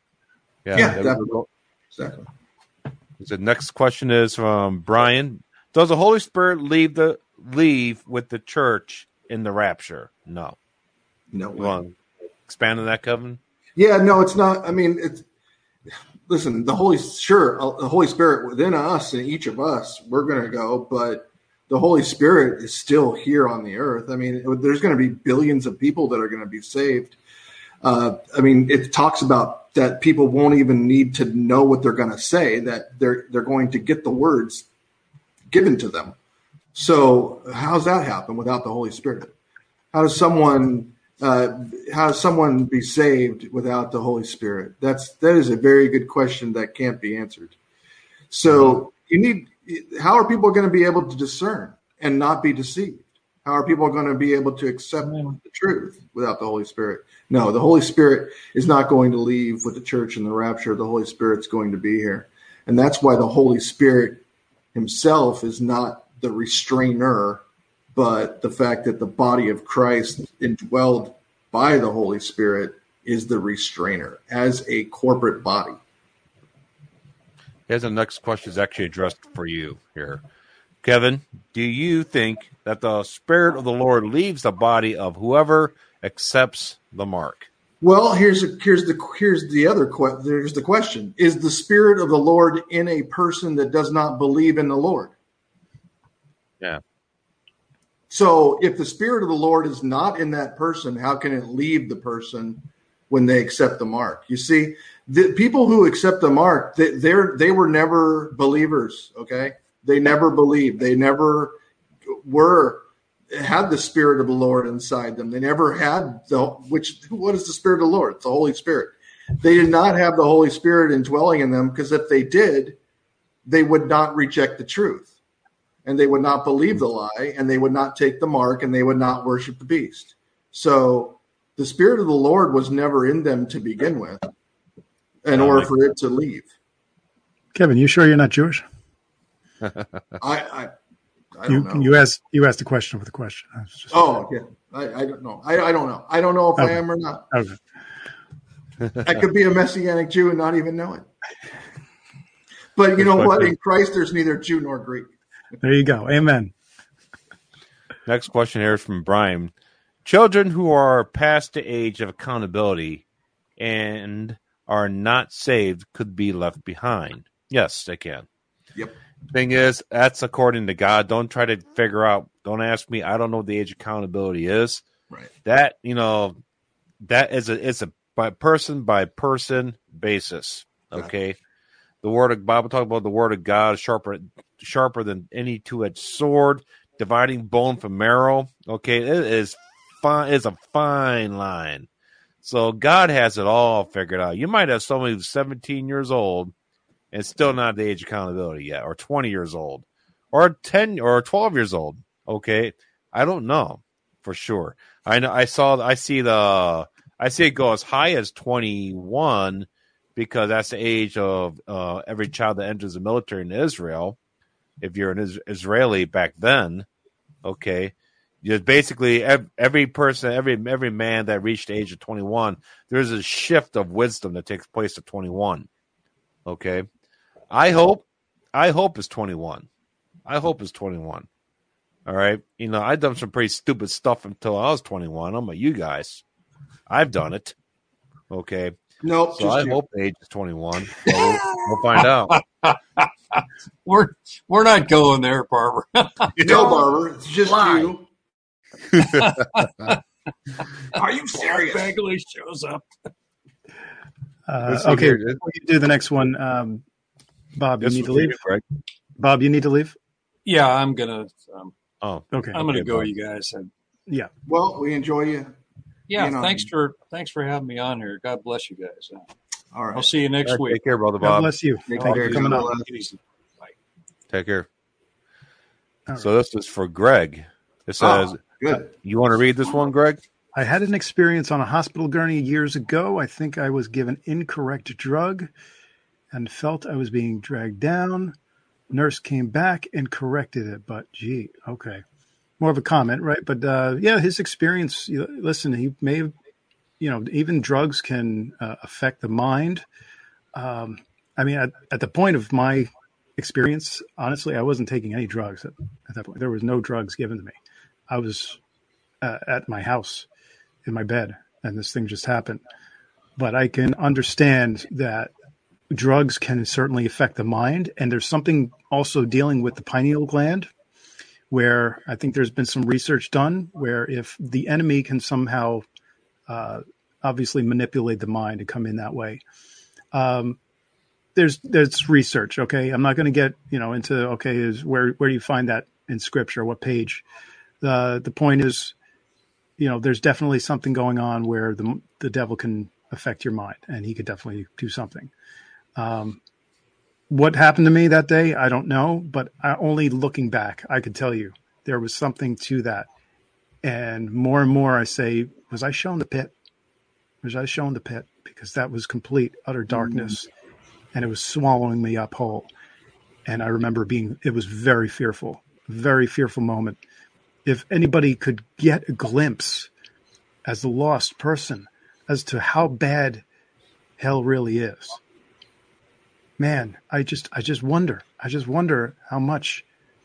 Yeah, Yeah, there we definitely. go. Exactly. The next question is from Brian. Does the Holy Spirit leave the leave with the church in the rapture? No. No You want to expand on that, Kevin? Yeah, no, it's not. I mean, it's listen. The Holy, sure, uh, the Holy Spirit within us and each of us, we're going to go, but the Holy Spirit is still here on the earth. I mean, there's going to be billions of people that are going to be saved. Uh, I mean, it talks about that people won't even need to know what they're going to say; that they're they're going to get the words given to them. So, how's that happen without the Holy Spirit? How does someone uh, how does someone be saved without the Holy Spirit? That's that is a very good question that can't be answered. So you need how are people going to be able to discern and not be deceived? How are people going to be able to accept the truth without the Holy Spirit? No, the Holy Spirit is not going to leave with the church in the rapture. The Holy Spirit's going to be here. And that's why the Holy Spirit himself is not the restrainer, but the fact that the body of Christ indwelled by the Holy Spirit is the restrainer as a corporate body. Here's the next question is actually addressed for you here. Kevin, do you think that the Spirit of the Lord leaves the body of whoever accepts the mark? Well, here's a, here's the here's the other there's the question: Is the Spirit of the Lord in a person that does not believe in the Lord? Yeah. So, if the Spirit of the Lord is not in that person, how can it leave the person when they accept the mark? You see, the people who accept the mark, they, they're they were never believers. Okay, they never believed. They never were had the spirit of the Lord inside them. They never had the which what is the spirit of the Lord? It's the Holy Spirit. They did not have the Holy Spirit indwelling in them because if they did, they would not reject the truth. And they would not believe the lie and they would not take the mark and they would not worship the beast. So the spirit of the Lord was never in them to begin with in order for it to leave. Kevin, you sure you're not Jewish? I I, You know. you asked you asked a question with a question. I was just- Oh, yeah. I, I don't know. I, I don't know. I don't know if I am or not. okay. I could be a messianic Jew and not even know it. But you know what? In Christ, there's neither Jew nor Greek. There you go. Amen. Next question here is from Brian. Children who are past the age of accountability and are not saved could be left behind. Yes, they can. Yep. Thing is, that's according to God. Don't try to figure out. Don't ask me. I don't know what the age of accountability is. Right. That you know, that is a it's a by person by person basis. Okay. The word of Bible talk about the word of God sharper sharper than any two edged sword, dividing bone from marrow. Okay, it is fine. It's a fine line. So God has it all figured out. You might have somebody who's 17 years old and still not the age of accountability yet, or 20 years old, or 10 or 12 years old. Okay, I don't know for sure. I know I saw I see the I see it go as high as 21 because that's the age of uh, every child that enters the military in Israel. If you're an Israeli back then, okay, just basically every person, every every man that reached the age of 21, there's a shift of wisdom that takes place at 21. Okay, I hope, I hope it's 21. I hope it's 21. All right, you know I've done some pretty stupid stuff until I was 21. I'm like you guys, I've done it. Okay, Nope. so I you. hope age is 21. We'll, we'll find out. We're we're not going there, Barbara. No, Barbara. It's just Lie. you. Are you serious? Bagley shows up. Uh, okay, here. before you do the next one, um, Bob, you This need to leave. you, Greg. Bob, you need to leave. Yeah, I'm gonna um, Oh, Okay. I'm gonna Okay, go, Bob. you guys. And Yeah. Well, we enjoy you. yeah, You know. thanks for thanks for having me on here. God bless you guys. Uh, All right. I'll see you next All right, week. take care, brother God Bob. bless you. Take Thank you care. coming God on. bless. Take it easy. Take care. All So this is for Greg. It says, Oh, good. "You want to read this one, Greg?" I had an experience on a hospital gurney years ago. I think I was given incorrect drug and felt I was being dragged down. Nurse came back and corrected it, but gee, okay. more of a comment, right? But uh, yeah, his experience. You listen, he may have, you know, even drugs can uh, affect the mind. Um, I mean, at, at, the point of my experience, honestly, I wasn't taking any drugs at, at, that point. There was no drugs given to me. I was uh, at my house in my bed, and this thing just happened. But I can understand that drugs can certainly affect the mind, and there's something also dealing with the pineal gland where I think there's been some research done where if the enemy can somehow uh, obviously manipulate the mind to come in that way. Um, there's there's research. Okay, I'm not going to get you know into okay is where where do you find that in scripture? What page? Uh, the point is, you know, there's definitely something going on where the the devil can affect your mind, and he could definitely do something. Um, what happened to me that day, I don't know, but I, only looking back, I could tell you there was something to that. And more and more, I say, was I shown the pit? Was I shown the pit? Because that was complete, utter darkness, mm-hmm. and it was swallowing me up whole. And I remember being, it was very fearful, very fearful moment. If anybody could get a glimpse as the lost person as to how bad hell really is, man, I just I just wonder. I just wonder how much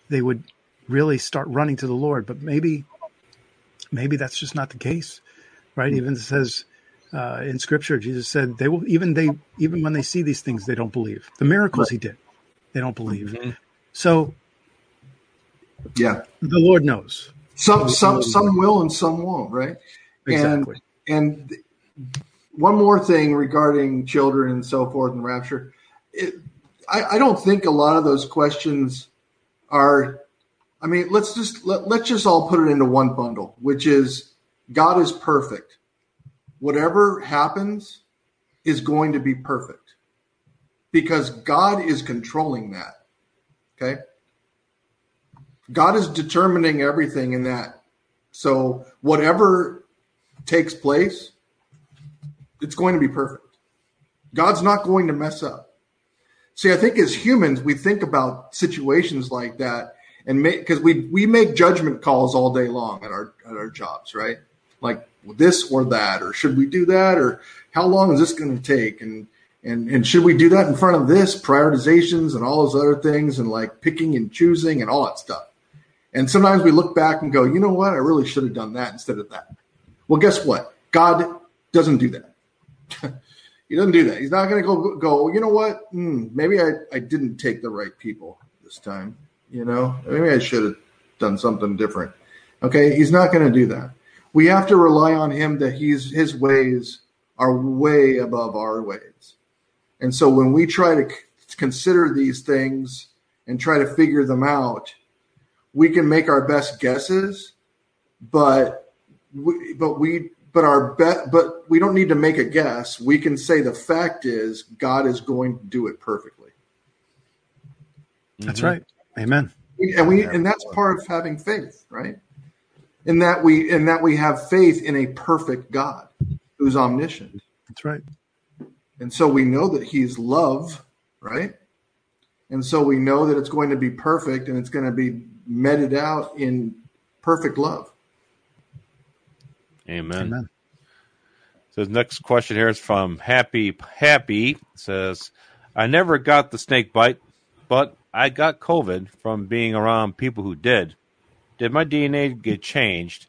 they would really start running to the Lord. But maybe maybe that's just not the case, right? Even says uh, in Scripture, Jesus said they will even they even when they see these things, they don't believe the miracles right. He did. They don't believe. Mm-hmm. So, yeah, the Lord knows. Some some some will and some won't, right? Exactly. And and one more thing regarding children and so forth and rapture it, I, I don't think a lot of those questions are. I mean, let's just let, let's just all put it into one bundle, which is God is perfect. Whatever happens is going to be perfect because God is controlling that. Okay. God is determining everything in that. So whatever takes place, it's going to be perfect. God's not going to mess up. See, I think as humans, we think about situations like that and make because we we make judgment calls all day long at our at our jobs, right? Like this or that, or should we do that, or how long is this going to take, and and and should we do that in front of this prioritizations and all those other things, and like picking and choosing and all that stuff. And sometimes we look back and go, you know what, I really should have done that instead of that. Well, guess what? God doesn't do that. He doesn't do that. He's not going to go go. You know what? Hmm, maybe I, I didn't take the right people this time. You know, maybe I should have done something different. Okay, he's not going to do that. We have to rely on him that he's his ways are way above our ways. And so when we try to c- consider these things and try to figure them out, we can make our best guesses, but we, but we but our bet but we don't need to make a guess. We can say the fact is god is going to do it perfectly. That's mm-hmm. right. Amen. And we and that's part of having faith right? In that we in that we have faith in a perfect god who's omniscient. That's right. And so we know that he's love right? And so we know that it's going to be perfect and it's going to be meted out in perfect love Amen. Amen. So the next question here is from Happy Happy. Says, I never got the snake bite, but I got COVID from being around people who did. Did my DNA get changed?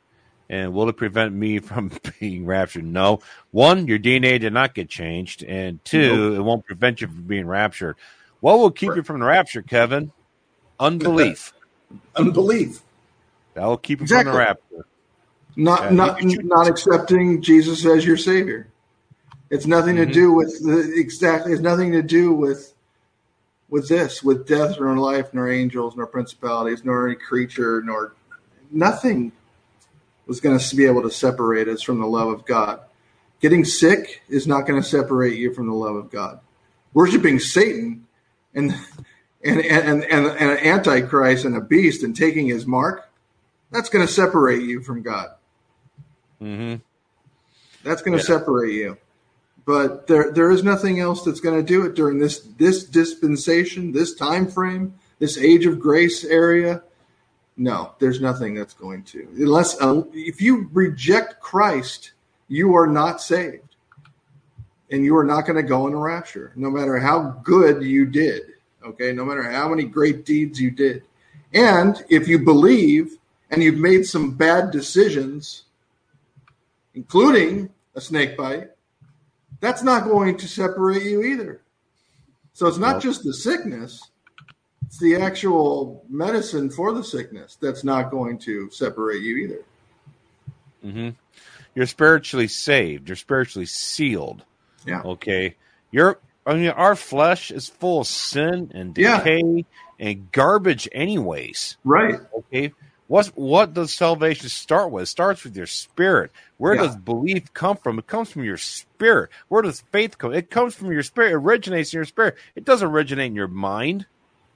And will it prevent me from being raptured? No. One, your DNA did not get changed. And two, nope. it won't prevent you from being raptured. What will keep you from the rapture, Kevin? Unbelief. Unbelief. That will keep you exactly. from the rapture. Not not not accepting Jesus as your savior. It's nothing mm-hmm. to do with the exactly. It's nothing to do with with this, with death nor life, nor angels, nor principalities, nor any creature, nor nothing was going to be able to separate us from the love of God. Getting sick is not going to separate you from the love of God. Worshipping Satan and and and and, and an antichrist and a beast and taking his mark, that's going to separate you from God. Mm-hmm. That's going to yeah. separate you. But there, there is nothing else that's going to do it during this this dispensation, this time frame, this age of grace area. No, there's nothing that's going to. Unless uh, if you reject Christ, you are not saved. And you are not going to go in a rapture, no matter how good you did. Okay, no matter how many great deeds you did. And if you believe and you've made some bad decisions, including a snake bite, that's not going to separate you either. So it's not just the sickness, it's the actual medicine for the sickness that's not going to separate you either. Mm-hmm. You're spiritually saved. You're spiritually sealed. Yeah. Okay. You're. I mean, our flesh is full of sin and decay yeah. and garbage, anyways. Right. Okay. What what does salvation start with? It starts with your spirit. Where yeah. does belief come from? It comes from your spirit. Where does faith come? It comes from your spirit. It originates in your spirit. It doesn't originate in your mind.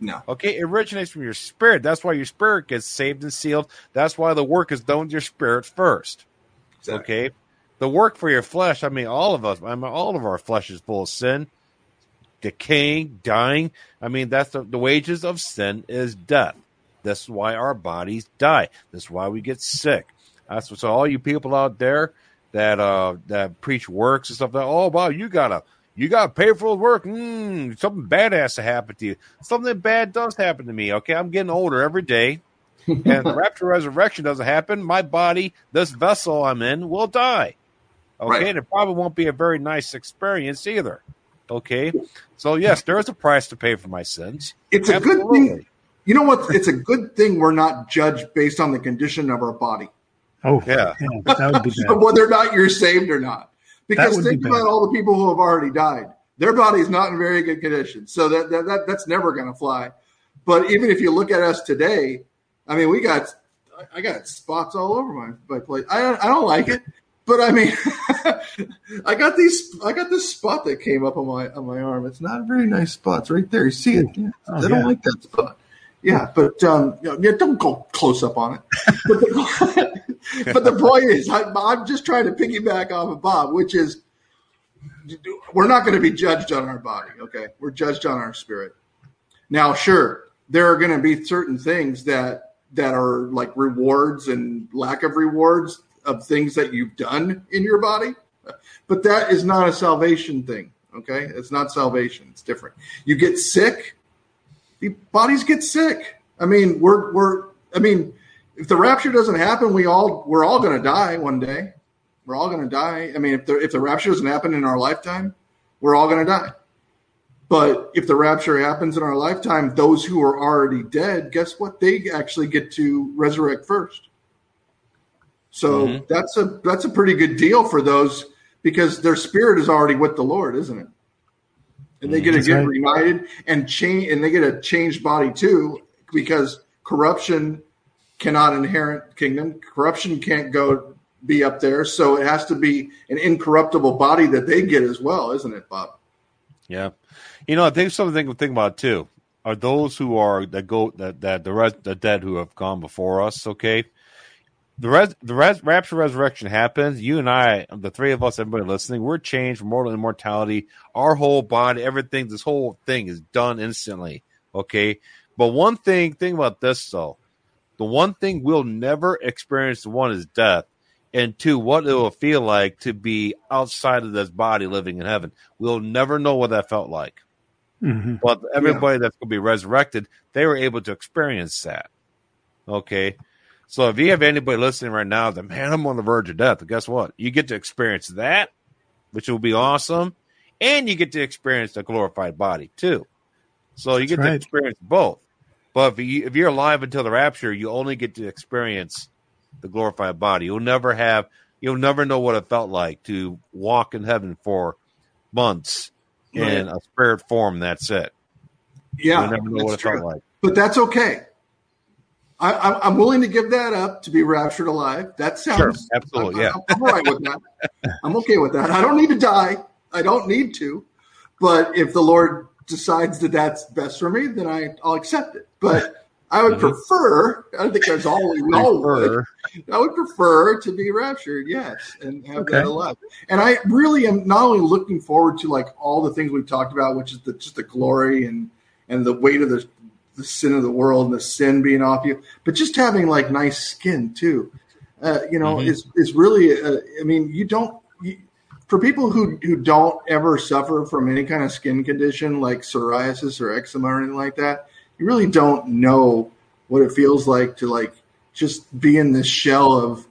No. Okay, it originates from your spirit. That's why your spirit gets saved and sealed. That's why the work is done with your spirit first. Exactly. Okay. The work for your flesh, I mean, all of us, I mean, all of our flesh is full of sin, decaying, dying. I mean, that's the, the wages of sin is death. This is why our bodies die. This is why we get sick. That's what, so all you people out there that uh that preach works and stuff like oh wow, you gotta you got to pay for the work. Mm, something bad has to happen to you. Something bad does happen to me. Okay, I'm getting older every day, and the rapture resurrection doesn't happen. My body, this vessel I'm in, will die. Okay, right. and it probably won't be a very nice experience either. Okay, so yes, there is a price to pay for my sins. It's Absolutely. a good thing. You know what? It's a good thing we're not judged based on the condition of our body. Oh yeah, yeah that would be bad. whether or not you're saved or not. Because think be about all the people who have already died. Their body's not in very good condition. So that, that, that that's never going to fly. But even if you look at us today, I mean, we got, I got spots all over my, my plate. I, I don't like it, but I mean, I got these, I got this spot that came up on my, on my arm. It's not a very nice spot. It's right there. You see it? Yeah. Oh, I don't yeah. like that spot. Yeah, but um, yeah, don't go close up on it. But the, but the point is, I, I'm just trying to piggyback off of Bob, which is we're not going to be judged on our body. Okay, we're judged on our spirit. Now, sure, there are going to be certain things that that are like rewards and lack of rewards of things that you've done in your body, but that is not a salvation thing. Okay, it's not salvation. It's different. You get sick, the bodies get sick. I mean, we're we're. I mean if the rapture doesn't happen, we all we're all going to die one day. We're all going to die. I mean, if the if the rapture doesn't happen in our lifetime, we're all going to die. But if the rapture happens in our lifetime, those who are already dead, guess what? They actually get to resurrect first. So mm-hmm. that's a that's a pretty good deal for those because their spirit is already with the Lord, isn't it? And they get to get right. reunited and change, and they get a changed body too, because corruption cannot inherit kingdom. Corruption can't go be up there, so it has to be an incorruptible body that they get as well, isn't it, Bob? Yeah, you know, I think something to think about too are those who are that go that that the res, the dead who have gone before us. Okay, the res, the res, rapture resurrection happens. You and I, the three of us, everybody listening, we're changed from mortal to immortality. Our whole body, everything, this whole thing is done instantly. Okay, but one thing, think about this though the one thing we'll never experience one is death and two what it will feel like to be outside of this body living in heaven we'll never know what that felt like mm-hmm. but everybody yeah. that's going to be resurrected they were able to experience that okay so if you have anybody listening right now that man i'm on the verge of death guess what you get to experience that which will be awesome and you get to experience the glorified body too so you that's get right. to experience both but if, you, if you're alive until the rapture, you only get to experience the glorified body. You'll never have, you'll never know what it felt like to walk in heaven for months right. in a spirit form. That's it. Yeah, you'll never know what it true. felt like. But that's okay. I, am willing to give that up to be raptured alive. That sounds sure, absolutely, I, yeah. I'm all right with that. I'm okay with that. I don't need to die. I don't need to. But if the Lord decides that that's best for me, then I, I'll accept it. But I would mm-hmm. prefer, I think that's all we all would. I would prefer to be raptured, yes, and have okay. that alive. And I really am not only looking forward to like all the things we've talked about, which is the, just the glory and and the weight of the the sin of the world and the sin being off you, but just having like nice skin too. Uh, you know, mm-hmm. is is really. Uh, I mean, you don't. You, for people who who don't ever suffer from any kind of skin condition like psoriasis or eczema or anything like that, you really don't know what it feels like to like just be in this shell of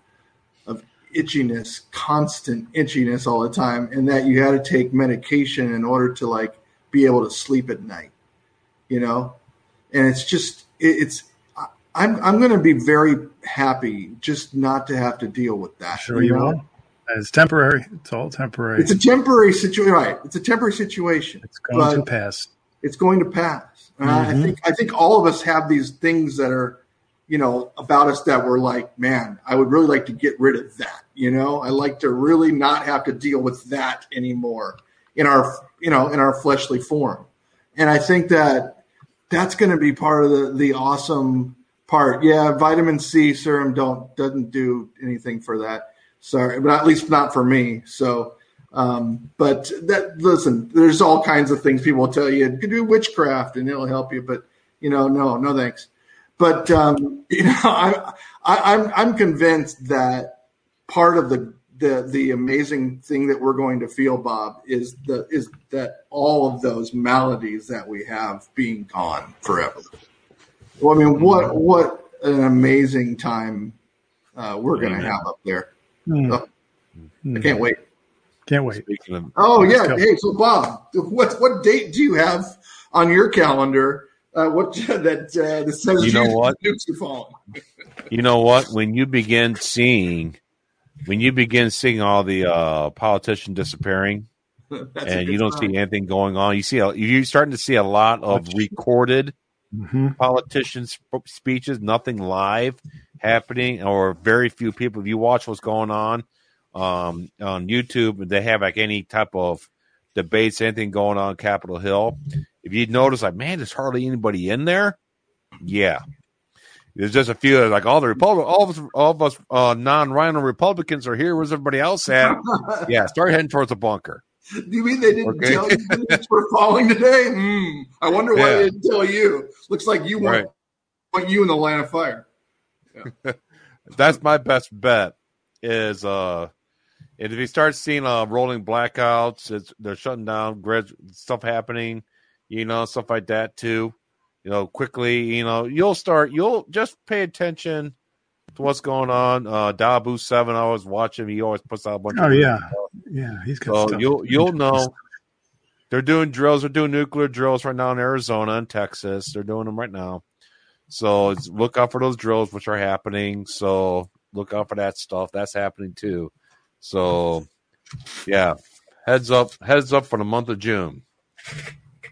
of itchiness, constant itchiness all the time, and that you had to take medication in order to like be able to sleep at night. You know, and it's just it, it's I'm I'm going to be very happy just not to have to deal with that. Sure, you, know? will. It's temporary. It's all temporary. It's a temporary situation, right? It's a temporary situation. It's going to pass. It's going to pass. Uh, mm-hmm. I think I think all of us have these things that are, you know, about us that we're like, man, I would really like to get rid of that. You know, I like to really not have to deal with that anymore in our, you know, in our fleshly form. And I think that that's going to be part of the the awesome part. Yeah, vitamin C serum don't doesn't do anything for that. Sorry, but at least not for me. So, um, but that listen, there's all kinds of things people tell you. You can do witchcraft and it'll help you, but you know, no, no thanks. But um, you know, I, I, I'm I'm convinced that part of the the the amazing thing that we're going to feel, Bob, is the is that all of those maladies that we have being gone forever. Well, I mean, what what an amazing time uh, we're going to have up there. Mm. Oh, I can't wait. Can't wait. Of, oh yeah. Hey, so Bob, what what date do you have on your calendar? Uh, what that uh, that says you know what nukes are falling? you know what? When you begin seeing, when you begin seeing all the uh, politicians disappearing, and you don't sign. see anything going on, you see a, you're starting to see a lot of recorded mm-hmm. politicians' speeches, nothing live happening, or very few people. If you watch what's going on um, on YouTube, they have like any type of debates, anything going on Capitol Hill. If you notice, like, man, there's hardly anybody in there. Yeah, there's just a few like all the Republic, all of us, all of us uh, non-RINO Republicans are here. Where's everybody else at? yeah, start heading towards the bunker. Do you mean they didn't okay. tell you we're falling today? Mm, I wonder why yeah. they didn't tell you. Looks like you want, right. want you in the line of fire. Yeah. That's my best bet. Is uh, if you start seeing uh rolling blackouts, it's they're shutting down, grid stuff happening, you know, stuff like that too. You know, quickly, you know, you'll start. You'll just pay attention to what's going on. Uh, Dabu Seven, I was watching. He always puts out a bunch. Oh yeah, yeah, he's got. So you'll you'll know. They're doing drills. They're doing nuclear drills right now in Arizona and Texas. They're doing them right now. So look out for those drills, which are happening. So look out for that stuff. That's happening too. So yeah, heads up, heads up for the month of June.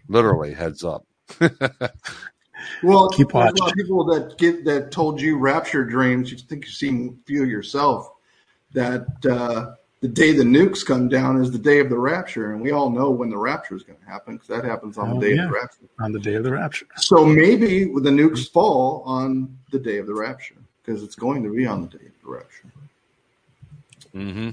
Literally, heads up. well, keep watching. People that get that told you rapture dreams. You think you've seen few yourself. That uh, the day the nukes come down is the day of the rapture, and we all know when the rapture is going to happen because that happens on oh, the day yeah. of the rapture. On the day of the rapture. So maybe the nukes fall on the day of the rapture because it's going to be on the day of the rapture. Mm-hmm.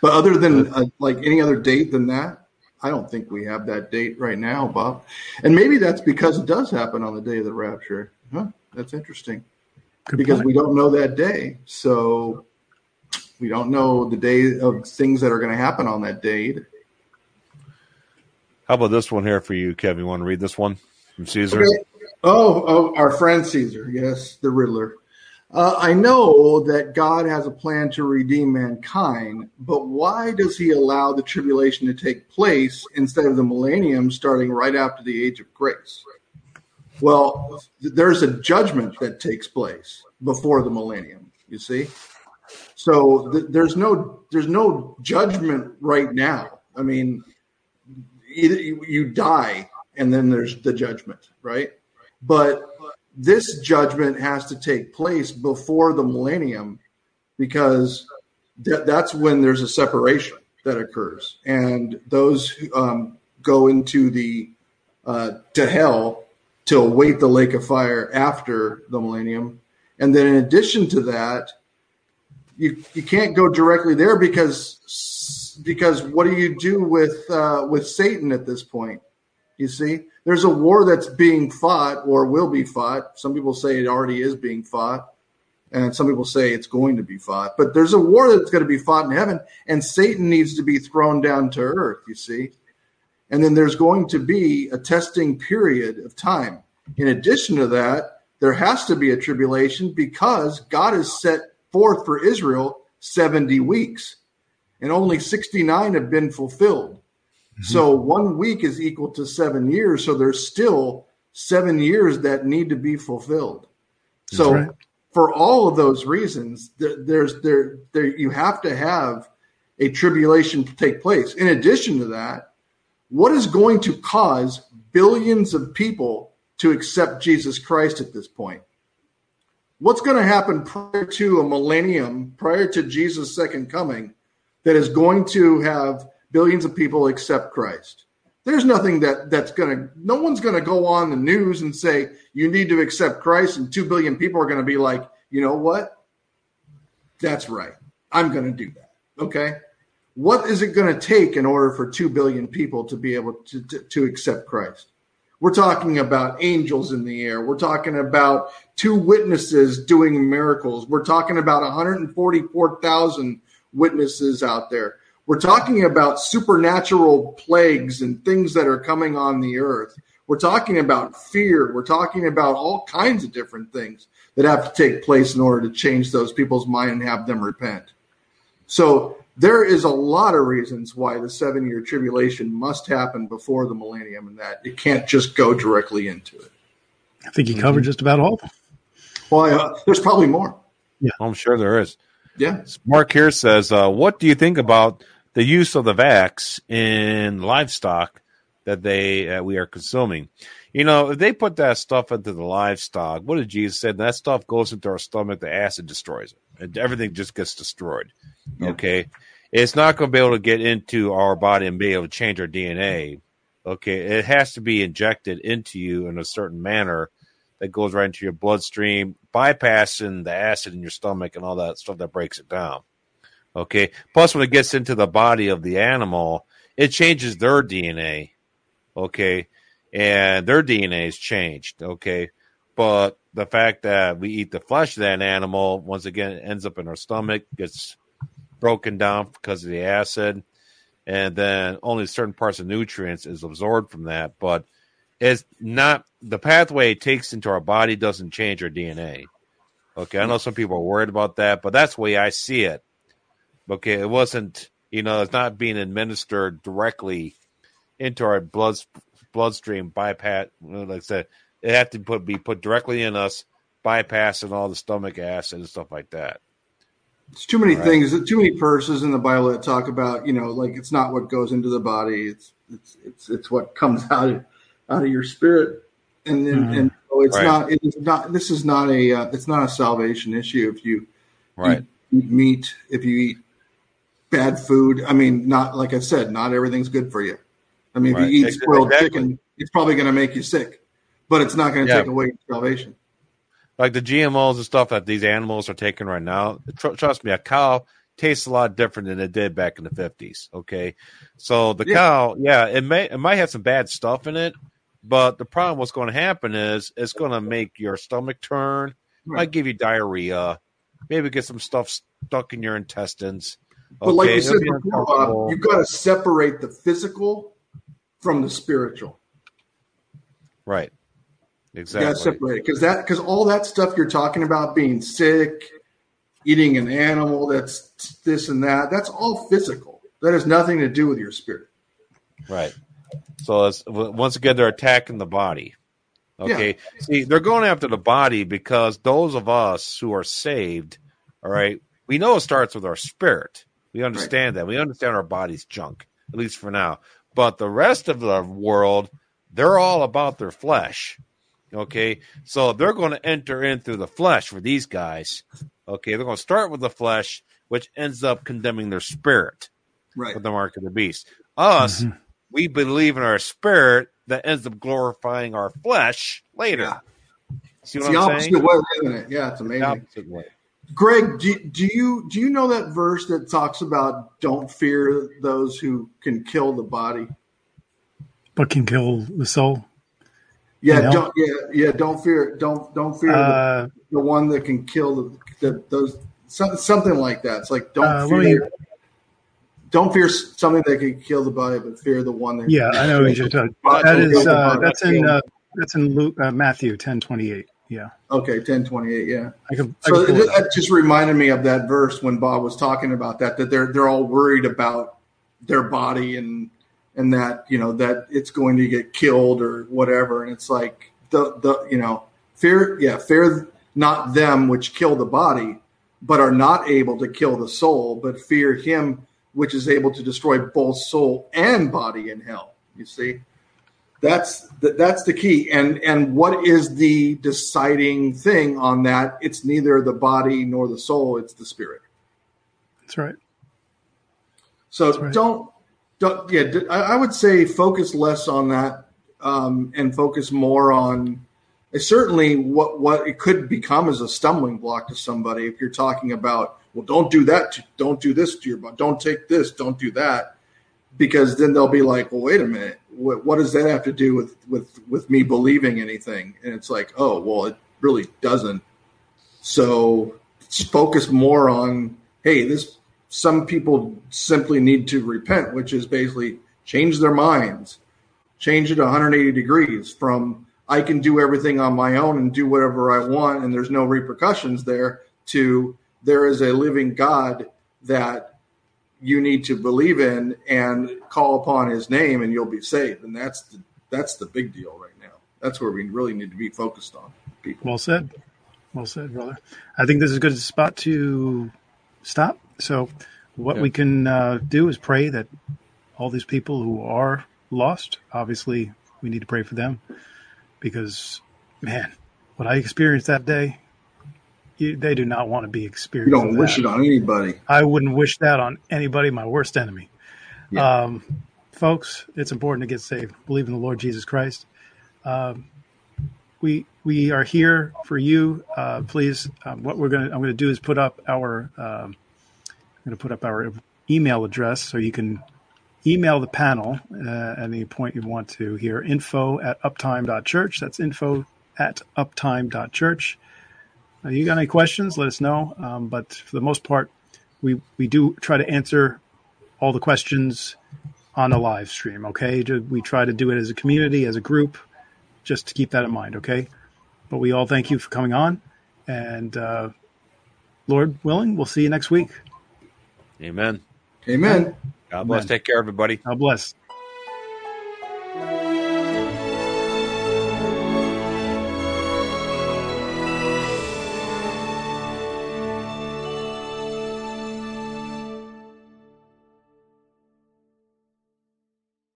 But other than uh, like any other date than that, I don't think we have that date right now, Bob. And maybe that's because it does happen on the day of the rapture. Huh? That's interesting. Good because point. we don't know that day. So we don't know the day of things that are going to happen on that date. How about this one here for you, Kevin? You want to read this one from Caesar? Okay. Oh, oh, our friend Caesar. Yes, the Riddler. Uh, I know that God has a plan to redeem mankind, but why does he allow the tribulation to take place instead of the millennium starting right after the age of grace? Well, there's a judgment that takes place before the millennium, you see? So th- there's no there's no judgment right now. I mean, either you, you die and then there's the judgment, right? But this judgment has to take place before the millennium because th- that's when there's a separation that occurs, and those um, go into the uh, to hell to await the lake of fire after the millennium. And then, in addition to that, you you can't go directly there because because what do you do with uh, with Satan at this point? You see, there's a war that's being fought or will be fought. Some people say it already is being fought, and some people say it's going to be fought. But there's a war that's going to be fought in heaven, and Satan needs to be thrown down to earth, you see. And then there's going to be a testing period of time. In addition to that, there has to be a tribulation because God has set forth for Israel 70 weeks, and only 69 have been fulfilled. Mm-hmm. So one week is equal to seven years. So there's still seven years that need to be fulfilled. so right. for all of those reasons, there, there's there there you have to have a tribulation to take place. In addition to that, what is going to cause billions of people to accept Jesus Christ at this point? What's going to happen prior to a millennium, prior to Jesus' second coming, that is going to have billions of people accept Christ. There's nothing that that's going to, no one's going to go on the news and say, you need to accept Christ, and 2 billion people are going to be like, you know what? That's right. I'm going to do that. Okay. What is it going to take in order for 2 billion people to be able to, to, to accept Christ? We're talking about angels in the air. We're talking about two witnesses doing miracles. We're talking about 144,000 witnesses out there. We're talking about supernatural plagues and things that are coming on the earth. We're talking about fear. We're talking about all kinds of different things that have to take place in order to change those people's mind and have them repent. So there is a lot of reasons why the seven year tribulation must happen before the millennium and that it can't just go directly into it. I think you covered mm-hmm. just about all of them. Well, uh, there's probably more. Yeah, I'm sure there is. Yeah. Mark here says, uh, "What do you think about the use of the vax in livestock that they uh, we are consuming. You know, if they put that stuff into the livestock, what did Jesus say? That stuff goes into our stomach, the acid destroys it, and everything just gets destroyed. Yeah. Okay, it's not going to be able to get into our body and be able to change our DNA. Okay, it has to be injected into you in a certain manner that goes right into your bloodstream, bypassing the acid in your stomach and all that stuff that breaks it down. Okay. Plus, when it gets into the body of the animal, it changes their DNA. Okay. And their DNA is changed. Okay. But the fact that we eat the flesh of that animal, once again, ends up in our stomach, gets broken down because of the acid. And then only certain parts of nutrients is absorbed from that. But it's not the pathway it takes into our body doesn't change our DNA. Okay. I know some people are worried about that, but that's the way I see it Okay, it wasn't. You know, it's not being administered directly into our blood bloodstream bypass. Like I said, it had to put be put directly in us, bypassing all the stomach acid and stuff like that. It's too many right. things, too many verses in the Bible that talk about, you know, like it's not what goes into the body; it's it's it's it's what comes out of out of your spirit, and then mm-hmm. and so it's right. not it's not this is not a uh, it's not a salvation issue if you right eat meat if you eat bad food. I mean, not like I said, not everything's good for you. I mean, right. if you eat spoiled exactly. chicken, it's probably going to make you sick, but it's not going to yeah. take away your salvation. Like the GMOs and stuff that these animals are taking right now. Tr- trust me, a cow tastes a lot different than it did back in the fifties. Okay, so the yeah. cow, yeah, it may it might have some bad stuff in it, but the problem what's going to happen is it's going to make your stomach turn, right. might give you diarrhea, maybe get some stuff stuck in your intestines. But okay, like you said before, uh, Bob, you've got to separate the physical from the spiritual. Right. Exactly. You got to separate it because that because all that stuff you're talking about being sick, eating an animal that's this and that, that's all physical. That has nothing to do with your spirit. Right. So once again, they're attacking the body. Okay. Yeah. See, they're going after the body because those of us who are saved, all right, we know it starts with our spirit. We understand right. that. We understand our body's junk, at least for now. But the rest of the world, they're all about their flesh. Okay. So they're going to enter in through the flesh for these guys. Okay. They're going to start with the flesh, which ends up condemning their spirit. Right. With the mark of the beast. Us, mm-hmm. we believe in our spirit that ends up glorifying our flesh later. Yeah. See what it's I'm the opposite saying? way, isn't it? Yeah, it's amazing. Greg, do, do you do you know that verse that talks about don't fear those who can kill the body, but can kill the soul? Yeah, You know? don't yeah yeah don't fear don't don't fear Uh, the, the one that can kill the, the those some, something like that. It's like don't Uh, fear don't fear something that can kill the body, but fear the one that yeah, I know what you're talking. That is uh, that's in uh, that's in Luke, uh, Matthew ten twenty eight. Yeah, okay ten twenty eight yeah. I can. I So can that just reminded me of that verse when Bob was talking about that that they're they're all worried about their body and and that you know that it's going to get killed or whatever and it's like the the you know fear yeah fear not them which kill the body but are not able to kill the soul but fear him which is able to destroy both soul and body in hell you see that's the, that's the key. And and what is the deciding thing on that? It's neither the body nor the soul it's the spirit. That's right. so right. don't don't yeah I would say focus less on that um, and focus more on certainly what what it could become as a stumbling block to somebody if you're talking about well don't do that to, don't do this to your body don't take this don't do that. Because then they'll be like well wait a minute what, what does that have to do with with with me believing anything? And it's like oh well it really doesn't. So focus more on hey this some people simply need to repent which is basically change their minds. Change it 180 degrees from i can do everything on my own and do whatever i want and there's no repercussions there to there is a living god that you need to believe in and call upon his name and you'll be saved and that's the that's the big deal right now that's where we really need to be focused on people Well said. Well said, brother. I think this is a good spot to stop. So, what we can uh, do is pray that all these people who are lost, obviously, we need to pray for them because, man, what I experienced that day, you, they do not want to be experienced. you don't wish that. it on anybody I wouldn't wish that on anybody, my worst enemy. Yeah. Um, folks, it's important to get saved. Believe in the Lord Jesus Christ. Um, we we are here for you. Uh, please, um, what we're gonna I'm gonna do is put up our um, I'm gonna put up our email address so you can email the panel uh, at any point you want to here. Info at uptime.church. That's info at uptime.church. Uh, you got any questions? Let us know. Um, but for the most part, we we do try to answer all the questions on a live stream. Okay, we try to do it as a community, as a group, just to keep that in mind. Okay, but we all thank you for coming on, and uh, Lord willing, we'll see you next week. Amen. amen God bless. Amen. Take care, everybody. God bless.